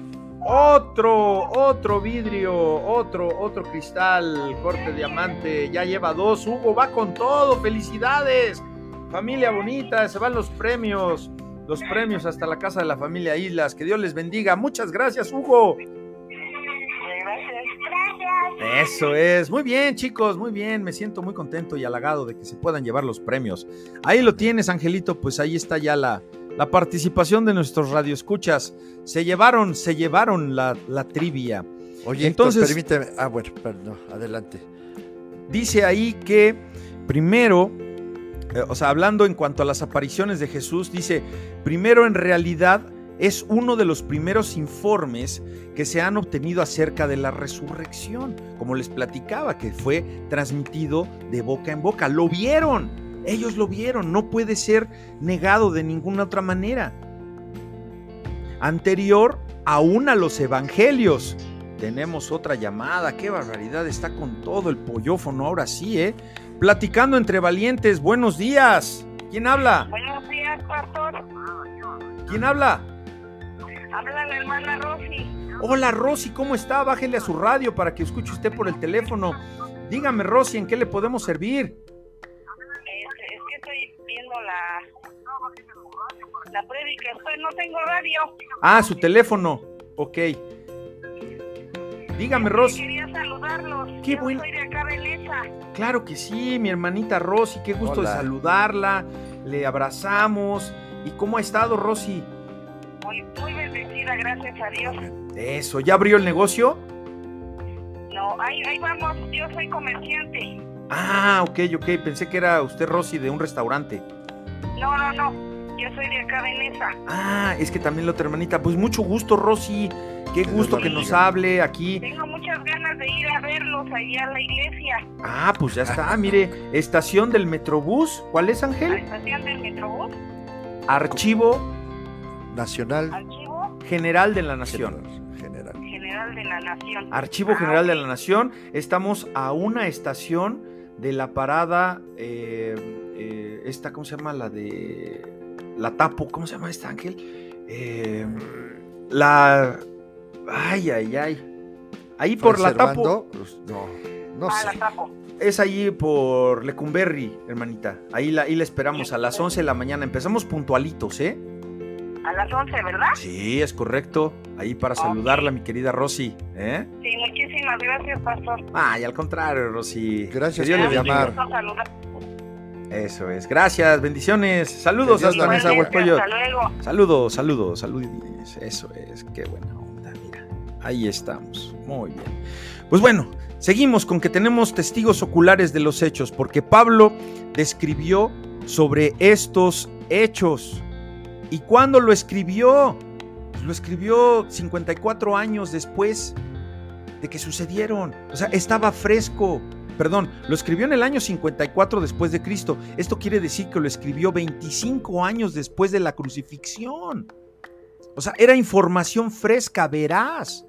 otro, otro vidrio, otro, otro cristal, corte diamante. Ya lleva dos. Hugo va con todo. Felicidades. Familia bonita, se van los premios. Los premios hasta la casa de la familia Islas. Que Dios les bendiga. Muchas gracias, Hugo. Eso es. Muy bien, chicos, muy bien. Me siento muy contento y halagado de que se puedan llevar los premios. Ahí lo tienes, Angelito. Pues ahí está ya la, la participación de nuestros radioescuchas. Se llevaron, se llevaron la, la trivia. Oye, Entonces- permíteme. Ah, bueno, perdón, adelante. Dice ahí que primero, eh, o sea, hablando en cuanto a las apariciones de Jesús, dice, primero en realidad es uno de los primeros informes que se han obtenido acerca de la resurrección, como les platicaba, que fue transmitido de boca en boca. Lo vieron, ellos lo vieron, no puede ser negado de ninguna otra manera. Anterior aún a los evangelios. Tenemos otra llamada, qué barbaridad, está con todo el pollófono, ahora sí, ¿eh? Platicando entre valientes, buenos días. ¿Quién habla? Buenos días, pastor. ¿Quién habla? Habla la hermana Rosy. Hola Rosy, ¿cómo está? Bájele a su radio para que escuche usted por el teléfono. Dígame Rosy, ¿en qué le podemos servir? La la prédica. Estoy, no tengo radio. Ah, su teléfono. Ok. Dígame Rosy. Quería saludarlos. Qué Yo bueno. soy de acá de Leza. Claro que sí, mi hermanita Rosy, qué gusto de saludarla. Le abrazamos. ¿Y cómo ha estado Rosy? Muy, muy bendecida, gracias a Dios. Eso, ¿ya abrió el negocio? No, ahí, ahí vamos. Yo soy comerciante. Ah, ok, ok. Pensé que era usted Rosy de un restaurante. No, no, no. Yo soy de acá de Leza. Ah, es que también la otra hermanita. Pues mucho gusto, Rosy. Qué gusto que nos hable aquí. Tengo muchas ganas de ir a verlos allá a la iglesia. Ah, pues ya está. Mire, estación del Metrobús. ¿Cuál es, la Ángel? estación del Metrobús. Archivo Nacional. Archivo General de la Nación. General. General de la Nación. Archivo Ah, General de la Nación. Estamos a una estación de la parada. eh, eh, esta, ¿cómo se llama? La de. La Tapo. ¿Cómo se llama esta, Ángel? Eh, la. Ay, ay, ay. Ahí por la Tapo. Pues, No, no Ah, sé. la tapo. Es ahí por Lecumberri, hermanita. Ahí la, ahí la esperamos a las 11 de la mañana. Empezamos puntualitos, ¿eh? A las 11, ¿verdad? Sí, es correcto. Ahí para saludarla, mi querida Rosy. ¿eh? Sí, muchísimas gracias, pastor. Ay, al contrario, Rosy. Gracias por llamar. Eso es. Gracias, bendiciones. Saludos hasta. Hasta luego. Saludos, saludos, saludos. Eso es, qué buena onda, mira. Ahí estamos. Muy bien. Pues bueno, seguimos con que tenemos testigos oculares de los hechos, porque Pablo describió sobre estos hechos. ¿Y cuándo lo escribió? Pues lo escribió 54 años después de que sucedieron. O sea, estaba fresco. Perdón, lo escribió en el año 54 después de Cristo. Esto quiere decir que lo escribió 25 años después de la crucifixión. O sea, era información fresca, veraz.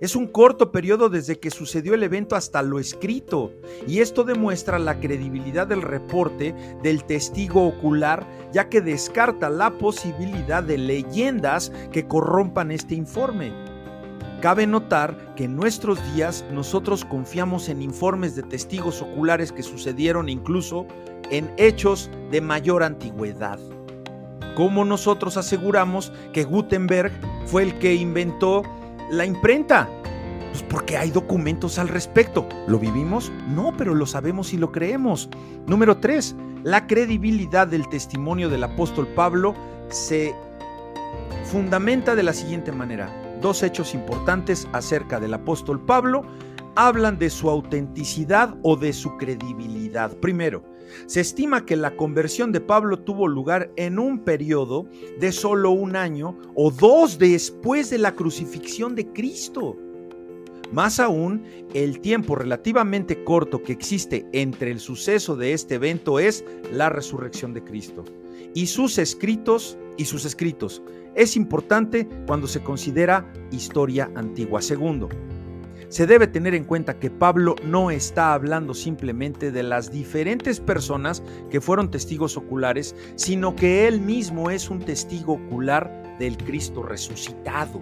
Es un corto periodo desde que sucedió el evento hasta lo escrito, y esto demuestra la credibilidad del reporte del testigo ocular, ya que descarta la posibilidad de leyendas que corrompan este informe. Cabe notar que en nuestros días nosotros confiamos en informes de testigos oculares que sucedieron incluso en hechos de mayor antigüedad. ¿Cómo nosotros aseguramos que Gutenberg fue el que inventó la imprenta? Pues porque hay documentos al respecto. ¿Lo vivimos? No, pero lo sabemos y lo creemos. Número 3. La credibilidad del testimonio del apóstol Pablo se fundamenta de la siguiente manera. Dos hechos importantes acerca del apóstol Pablo hablan de su autenticidad o de su credibilidad. Primero, se estima que la conversión de Pablo tuvo lugar en un periodo de solo un año o dos después de la crucifixión de Cristo. Más aún, el tiempo relativamente corto que existe entre el suceso de este evento es la resurrección de Cristo. y sus escritos y sus escritos. Es importante cuando se considera historia antigua. Segundo, se debe tener en cuenta que Pablo no está hablando simplemente de las diferentes personas que fueron testigos oculares, sino que él mismo es un testigo ocular del Cristo resucitado.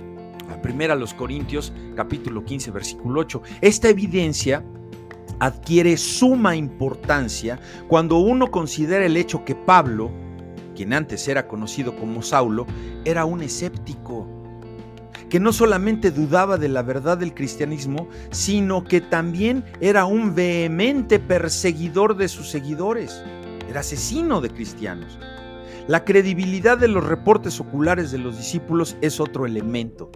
Primera a los Corintios capítulo 15 versículo 8. Esta evidencia adquiere suma importancia cuando uno considera el hecho que Pablo, quien antes era conocido como Saulo, era un escéptico que no solamente dudaba de la verdad del cristianismo, sino que también era un vehemente perseguidor de sus seguidores, era asesino de cristianos. La credibilidad de los reportes oculares de los discípulos es otro elemento.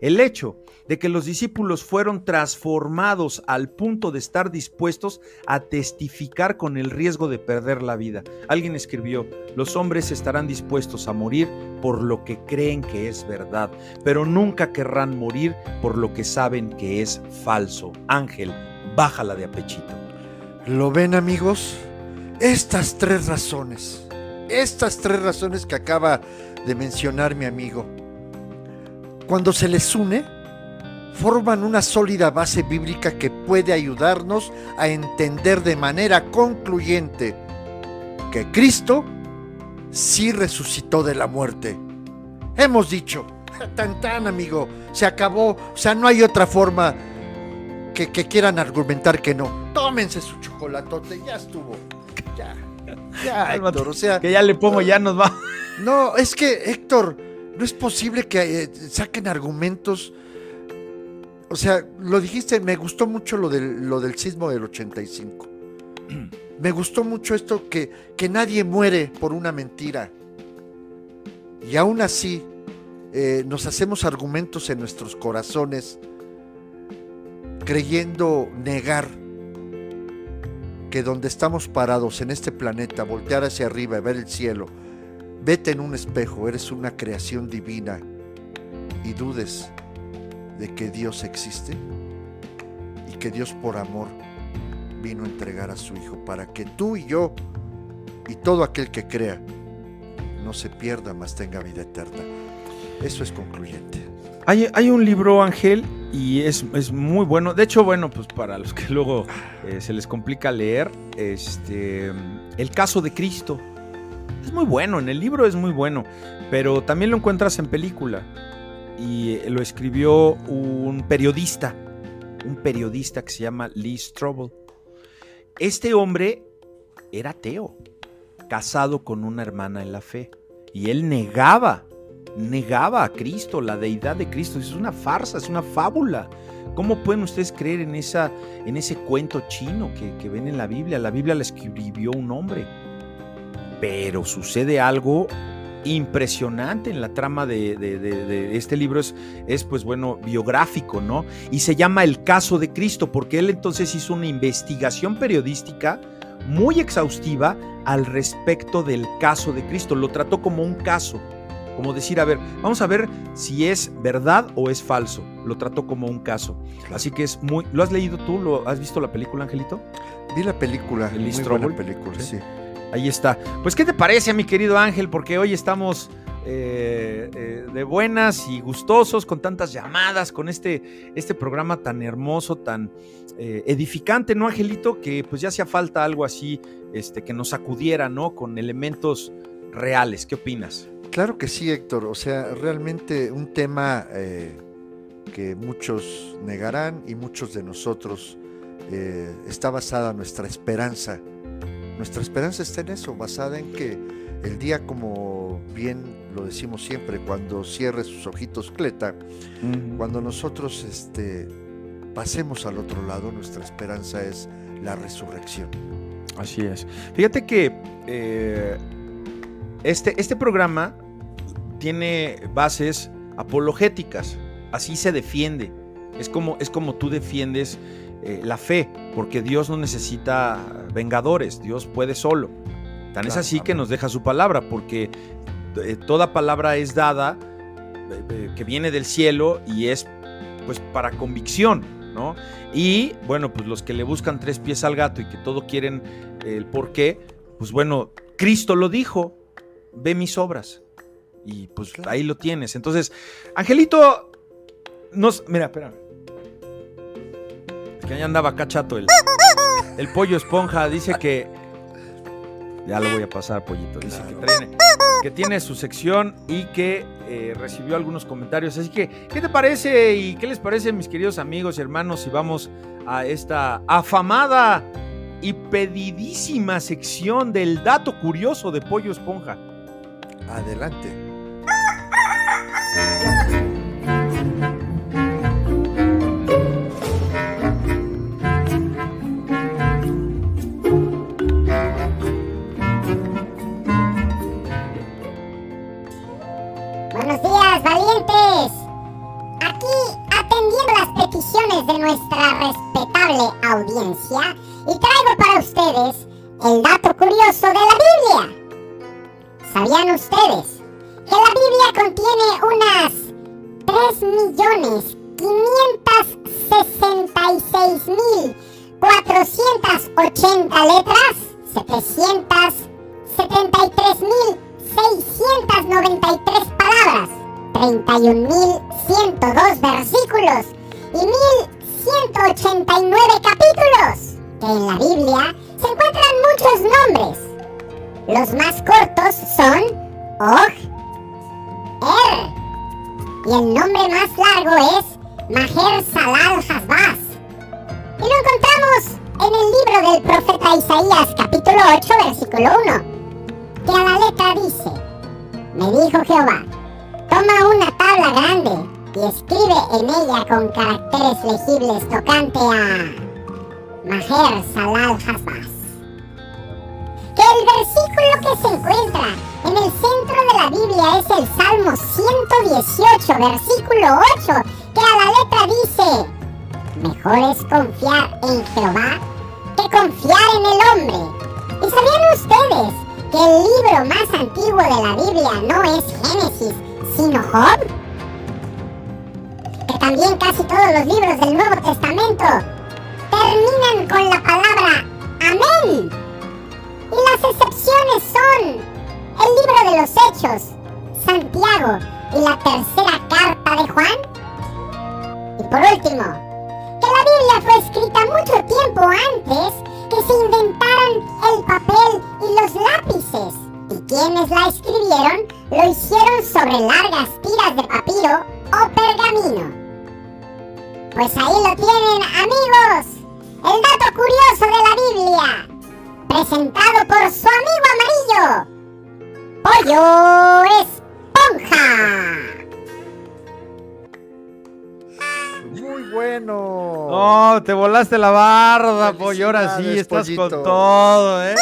El hecho de que los discípulos fueron transformados al punto de estar dispuestos a testificar con el riesgo de perder la vida. Alguien escribió, los hombres estarán dispuestos a morir por lo que creen que es verdad, pero nunca querrán morir por lo que saben que es falso. Ángel, bájala de apechito. ¿Lo ven amigos? Estas tres razones, estas tres razones que acaba de mencionar mi amigo, cuando se les une, forman una sólida base bíblica que puede ayudarnos a entender de manera concluyente que Cristo sí resucitó de la muerte. Hemos dicho, tan tan amigo, se acabó, o sea, no hay otra forma que, quieran argumentar que no. Tómense su chocolatote, ya estuvo. Ya, ya, Héctor, o sea. Que ya le pongo, ya nos va. No, es que, Héctor, no es posible que eh, saquen argumentos o sea, lo dijiste, me gustó mucho lo del, lo del sismo del 85. Me gustó mucho esto que, que nadie muere por una mentira. Y aún así, eh, nos hacemos argumentos en nuestros corazones creyendo negar que donde estamos parados en este planeta, voltear hacia arriba y ver el cielo, vete en un espejo, eres una creación divina y dudes de que Dios existe y que Dios por amor vino a entregar a su Hijo para que tú y yo y todo aquel que crea no se pierda, mas tenga vida eterna. Eso es concluyente. Hay, hay un libro, Ángel, y es, es, muy bueno. De hecho, bueno, pues para los que luego eh, se les complica leer, este, El caso de Cristo. Es muy bueno, en el libro es muy bueno, pero también lo encuentras en película y lo escribió un periodista, un periodista que se llama Lee Strobel. Este hombre era ateo, casado con una hermana en la fe, y él negaba, negaba a Cristo, la deidad de Cristo. Es una farsa, es una fábula. ¿Cómo pueden ustedes creer en, esa, en ese cuento chino que, que ven en la Biblia? La Biblia la escribió un hombre. Pero sucede algo impresionante en la trama de, este libro es, es, pues bueno, biográfico, ¿no? Y se llama El caso de Cristo, porque él entonces hizo una investigación periodística muy exhaustiva al respecto del caso de Cristo, lo trató como un caso, como decir, a ver, vamos a ver si es verdad o es falso, lo trató como un caso. Así que es muy, ¿lo has leído tú? ¿Lo has visto la película, Angelito? Vi la película, el muy buena película, sí. Ahí está. Pues, ¿qué te parece, mi querido Ángel? Porque hoy estamos eh, eh, de buenas y gustosos con tantas llamadas, con este, este programa tan hermoso, tan eh, edificante, ¿no, Angelito? Que pues ya hacía falta algo así, este, que nos sacudiera, ¿no? Con elementos reales. ¿Qué opinas? Claro que sí, Héctor. O sea, realmente un tema que muchos negarán y muchos de nosotros está basada nuestra esperanza nuestra esperanza está en eso, basada en que el día, como bien lo decimos siempre, cuando cierre sus ojitos Cleta, cuando nosotros este, pasemos al otro lado, nuestra esperanza es la resurrección. Así es. Fíjate que eh, este, este programa tiene bases apologéticas, así se defiende. Es como, es como tú defiendes eh, la fe, porque Dios no necesita vengadores, Dios puede solo. Tan es así que nos deja su palabra, porque eh, toda palabra es dada, eh, que viene del cielo y es pues para convicción, ¿no? Y bueno, pues los que le buscan tres pies al gato y que todo quieren el por qué, pues bueno, Cristo lo dijo, ve mis obras. Y pues ahí lo tienes. Entonces, Angelito, nos. Mira, espera. Que ahí andaba acá chato el, el pollo esponja. Dice que. Ya lo voy a pasar, pollito. Dice que, tiene, que tiene su sección y que eh, recibió algunos comentarios. Así que, ¿qué te parece y qué les parece, mis queridos amigos y hermanos, si vamos a esta afamada y pedidísima sección del dato curioso de Pollo Esponja? Adelante. Audiencia y traigo para ustedes el dato curioso de la Biblia. ¿Sabían ustedes que la Biblia contiene unas 3.566.480 letras? 773.693 palabras, 31.102 versículos y 1.189 capítulos. Que en la Biblia se encuentran muchos nombres. Los más cortos son Og, Er. Y el nombre más largo es Maher Salal Hasbaz. Y lo encontramos en el libro del profeta Isaías, capítulo 8, versículo 1, que a la letra dice, me dijo Jehová, toma una tabla grande y escribe en ella con caracteres legibles tocante a Maher Salal Hasbaz. Que el versículo que se encuentra en el centro de la Biblia es el Salmo 118, versículo 8, que a la letra dice, mejor es confiar en Jehová que confiar en el hombre. ¿Y sabían ustedes que el libro más antiguo de la Biblia no es Génesis, sino Job? También casi todos los libros del Nuevo Testamento terminan con la palabra Amén. Y las excepciones son el libro de los Hechos, Santiago y la tercera carta de Juan. Y por último, que la Biblia fue escrita mucho tiempo antes que se inventaran el papel y los lápices. Y quienes la escribieron lo hicieron sobre largas tiras de papiro o pergamino. Pues ahí lo tienen amigos, el dato curioso de la Biblia, presentado por su amigo amarillo, Pollo Esponja. Muy bueno. Oh, te volaste la barda, pollo. Ahora sí, estás pollito. con todo, ¿eh?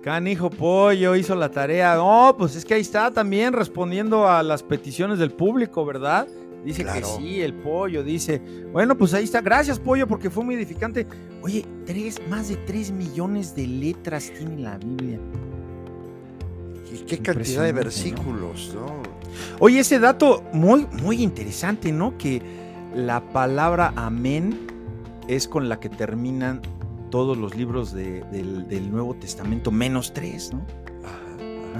Canijo Pollo hizo la tarea. No, pues es que ahí está también respondiendo a las peticiones del público, ¿verdad? Dice que sí, el pollo, dice. Bueno, pues ahí está. Gracias, pollo, porque fue muy edificante. Oye, tres, más de 3 millones de letras tiene la Biblia. Y qué cantidad de versículos, ¿no? Oye, ese dato muy, muy interesante, ¿no? Que la palabra amén es con la que terminan todos los libros de- del, del Nuevo Testamento, menos tres, ¿no?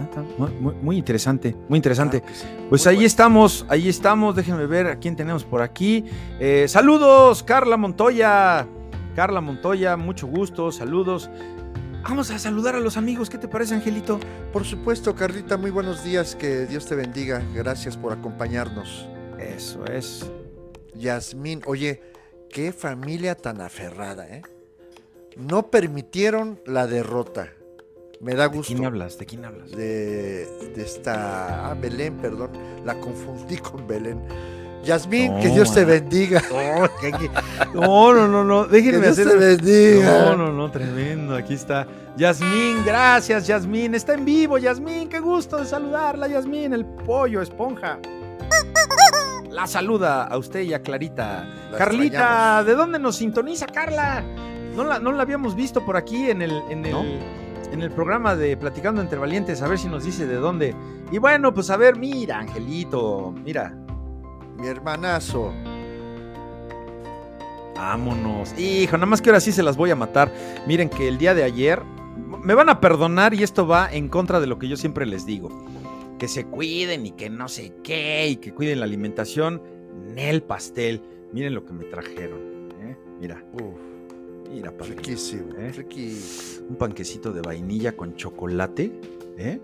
Está muy, muy- muy interesante, muy interesante. Claro que sí. Pues Muy ahí bueno. estamos, ahí estamos. Déjenme ver a quién tenemos por aquí. Eh, saludos, Carla Montoya. Carla Montoya, mucho gusto, saludos. Vamos a saludar a los amigos. ¿Qué te parece, Angelito? Por supuesto, Carlita, muy buenos días. Que Dios te bendiga. Gracias por acompañarnos. Eso es. Yasmín, oye, qué familia tan aferrada, ¿eh? No permitieron la derrota. Me da ¿De gusto. quién hablas? ¿De quién hablas? De, de esta. Ah, Belén, perdón. La confundí con Belén. Yasmín, que Dios te bendiga. No, no, no, no. Que Déjenme Dios hacer. te bendiga. No, no, no, tremendo. Aquí está. Yasmín, gracias, Yasmín. Está en vivo, Yasmín. Qué gusto de saludarla, Yasmín, el pollo esponja. La saluda a usted y a Clarita. La Carlita, extrañamos. ¿de dónde nos sintoniza, Carla? No la, no la habíamos visto por aquí en el, en el, ¿No? En el programa de Platicando entre Valientes. A ver si nos dice de dónde. Y bueno, pues a ver, mira, Angelito, mira. Mi hermanazo. Vámonos. Hijo, nada más que ahora sí se las voy a matar. Miren que el día de ayer, me van a perdonar y esto va en contra de lo que yo siempre les digo. Que se cuiden y que no sé qué y que cuiden la alimentación. el pastel. Miren lo que me trajeron. ¿eh? Mira. Mira, padre. Riquísimo. ¿eh? riquísimo. Un panquecito de vainilla con chocolate. ¿eh?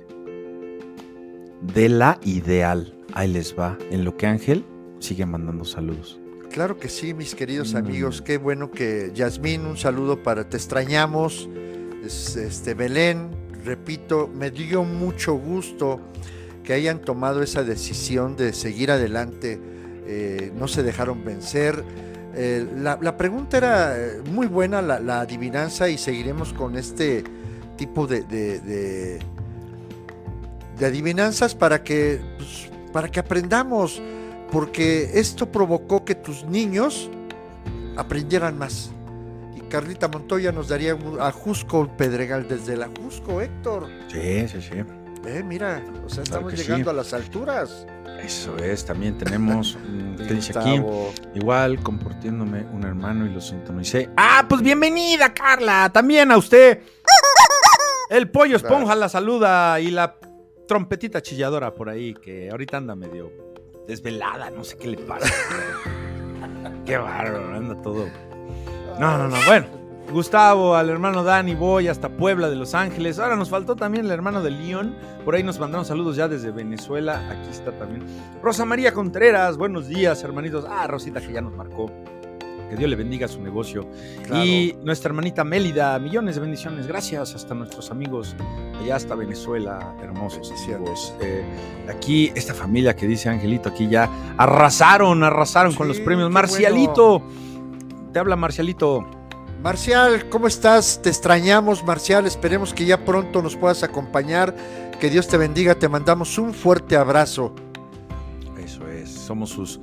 De la ideal. Ahí les va. En lo que Ángel sigue mandando saludos. Claro que sí, mis queridos Mm. amigos. Qué bueno que Yasmín, un saludo para Te extrañamos. Es- Este Belén, repito, me dio mucho gusto que hayan tomado esa decisión de seguir adelante. eh, no se dejaron vencer. Eh, la, la pregunta era eh, muy buena, la, la adivinanza, y seguiremos con este tipo de, de- de- de adivinanzas para que, pues, para que aprendamos porque esto provocó que tus niños aprendieran más. Y Carlita Montoya nos daría un Ajusco Pedregal desde la Ajusco, Héctor. Sí, sí, sí. Eh, mira, o sea, estamos llegando sí. a las alturas. Eso es. También tenemos. mm, ¿Qué dice aquí? Gustavo. Igual compartiéndome un hermano y lo sintonicé. Ah, pues bienvenida, Carla. También a usted. El pollo esponja la saluda y la trompetita chilladora por ahí, que ahorita anda medio desvelada, no sé qué le pasa. qué bárbaro, anda todo. No, no, no, bueno. Gustavo, al hermano Dani, voy hasta Puebla de Los Ángeles. Ahora nos faltó también el hermano de León. Por ahí nos mandaron saludos ya desde Venezuela. Aquí está también. Rosa María Contreras, buenos días, hermanitos. Ah, Rosita que ya nos marcó. Que Dios le bendiga su negocio. Claro. Y nuestra hermanita Mélida, millones de bendiciones. Gracias hasta nuestros amigos allá hasta Venezuela, hermosos amigos. Eh, aquí, esta familia que dice Angelito, aquí ya arrasaron, arrasaron con los premios. Marcialito, te habla Marcialito. Marcial, ¿cómo estás? Te extrañamos, Marcial. Esperemos que ya pronto nos puedas acompañar. Que Dios te bendiga. Te mandamos un fuerte abrazo. Eso es, somos sus,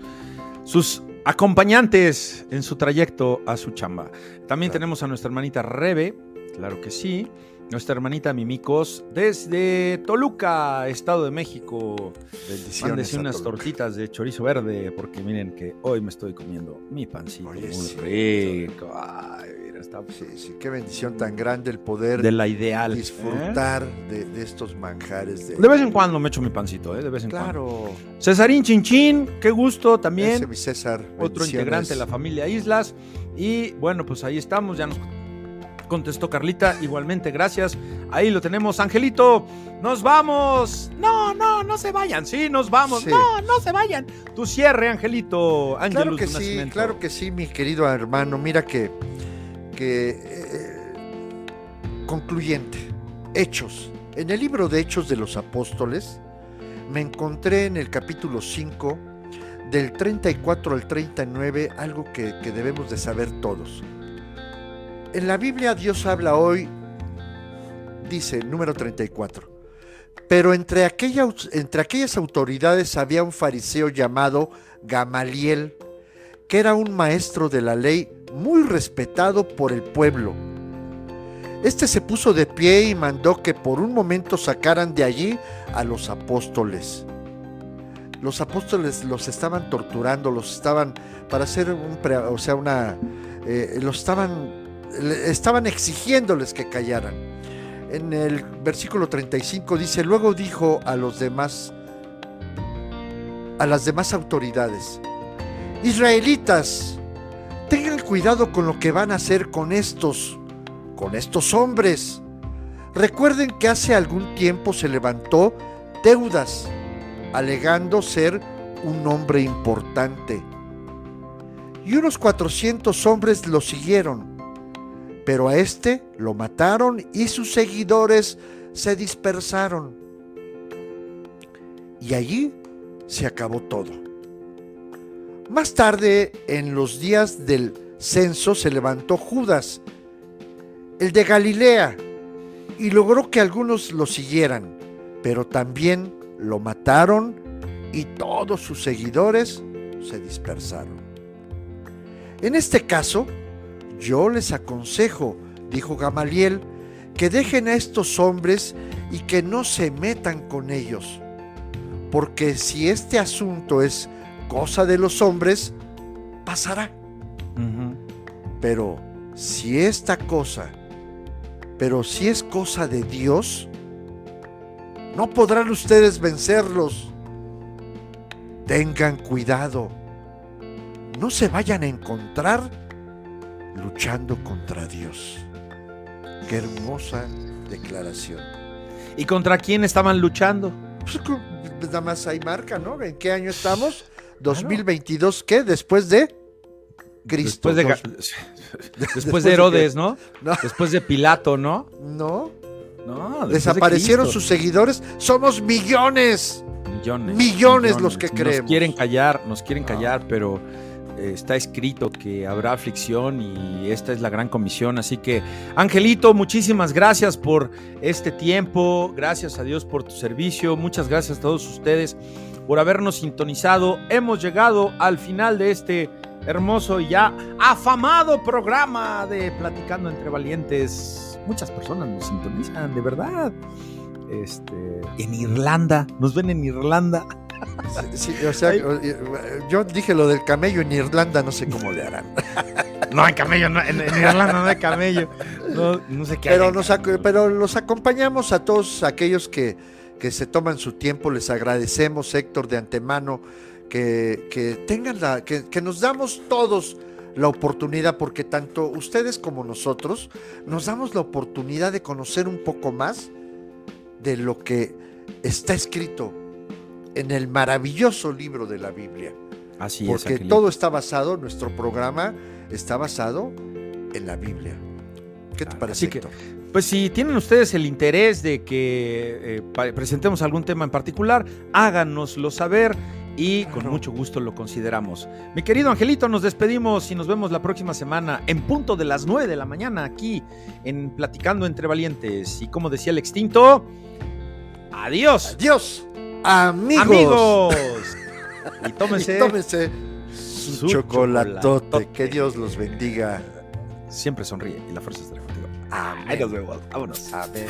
sus acompañantes en su trayecto a su chamba. También Claro. tenemos a nuestra hermanita Rebe, claro que sí. Nuestra hermanita Mimicos desde Toluca, Estado de México. Bendiciones. Unas Toluca. tortitas de chorizo verde, porque miren que hoy me estoy comiendo mi pancito Oye, muy sí. rico. Ay, mira, está Sí, sí, qué bendición tan grande el poder de la ideal. ¿eh? disfrutar de, de estos manjares. De, De vez en cuando me echo mi pancito, ¿eh? De vez en cuando. Claro. Cesarín Chinchín, qué gusto también. Ese mi César. otro integrante de la familia Islas. Y bueno, pues ahí estamos, ya nos contestó Carlita, igualmente, gracias. Ahí lo tenemos, Angelito, nos vamos. No, no, no se vayan, sí, nos vamos. Sí. No, no se vayan. Tu cierre, Angelito, Claro que sí, nacimiento. claro que sí, mi querido hermano. Mira que, que eh, concluyente, Hechos. En el libro de Hechos de los Apóstoles me encontré en el capítulo 5, del 34 al 39, algo que, que debemos de saber todos. En la Biblia Dios habla hoy, dice, número 34. Pero entre, entre aquellas autoridades había un fariseo llamado Gamaliel, que era un maestro de la ley muy respetado por el pueblo. Este se puso de pie y mandó que por un momento sacaran de allí a los apóstoles. Los apóstoles los estaban torturando, los estaban para hacer un, o sea, una, eh, los estaban, estaban exigiéndoles que callaran. En el versículo 35 dice, luego dijo a los demás, a las demás autoridades, Israelitas, tengan cuidado con lo que van a hacer con estos, con estos hombres. Recuerden que hace algún tiempo se levantó Teudas, alegando ser un hombre importante. Y unos 400 hombres lo siguieron, pero a este lo mataron y sus seguidores se dispersaron. Y allí se acabó todo. Más tarde, en los días del censo, se levantó Judas, el de Galilea, y logró que algunos lo siguieran, pero también lo mataron y todos sus seguidores se dispersaron. En este caso, yo les aconsejo, dijo Gamaliel, que dejen a estos hombres y que no se metan con ellos, porque si este asunto es cosa de los hombres, pasará. Pero si esta cosa Pero si es cosa de Dios, no podrán ustedes vencerlos. Tengan cuidado. No se vayan a encontrar luchando contra Dios. Qué hermosa declaración. ¿Y contra quién estaban luchando? Pues, cu- nada más hay marca, ¿no? ¿En qué año estamos? 2022, ¿qué? Después de Cristo. Después de, Dos- después Herodes? ¿no? No. Después de Pilato, ¿no? No, No, de desaparecieron sus seguidores. Somos millones. millones, millones los que Nos creemos. quieren callar, nos quieren callar, pero está escrito que habrá aflicción y esta es la gran comisión. Así que, Angelito, muchísimas gracias por este tiempo. Gracias a Dios por tu servicio. Muchas gracias a todos ustedes por habernos sintonizado. Hemos llegado al final de este hermoso y ya afamado programa de Platicando entre Valientes. Muchas personas nos sintonizan, de verdad. Este, en Irlanda, nos ven en Irlanda. Sí, o sea, Ay. yo dije lo del camello en Irlanda, no sé cómo le harán. No hay camello, no, en, en Irlanda no hay camello. No, no sé qué hay Pero, en nos, pero los acompañamos a todos aquellos que, que se toman su tiempo. Les agradecemos, Héctor, de antemano, que, que tengan la, que, que nos damos todos la oportunidad, porque tanto ustedes como nosotros nos damos la oportunidad de conocer un poco más de lo que está escrito en el maravilloso libro de la Biblia. Así es, Porque todo está basado, nuestro programa está basado en la Biblia. ¿Qué te Claro, parece, así que-? Pues si tienen ustedes el interés de que eh, presentemos algún tema en particular, háganoslo saber y con mucho gusto lo consideramos. Mi querido Angelito, nos despedimos y nos vemos la próxima semana en punto de las 9 de la mañana aquí en Platicando entre Valientes. Y como decía el extinto, adiós, Adiós, amigos. amigos. Y tómense Y tómense su su chocolatote. chocolatote. Que Dios los bendiga. Siempre sonríe y la fuerza estará contigo. Amén. Ahí nos vemos. Vámonos. Amén.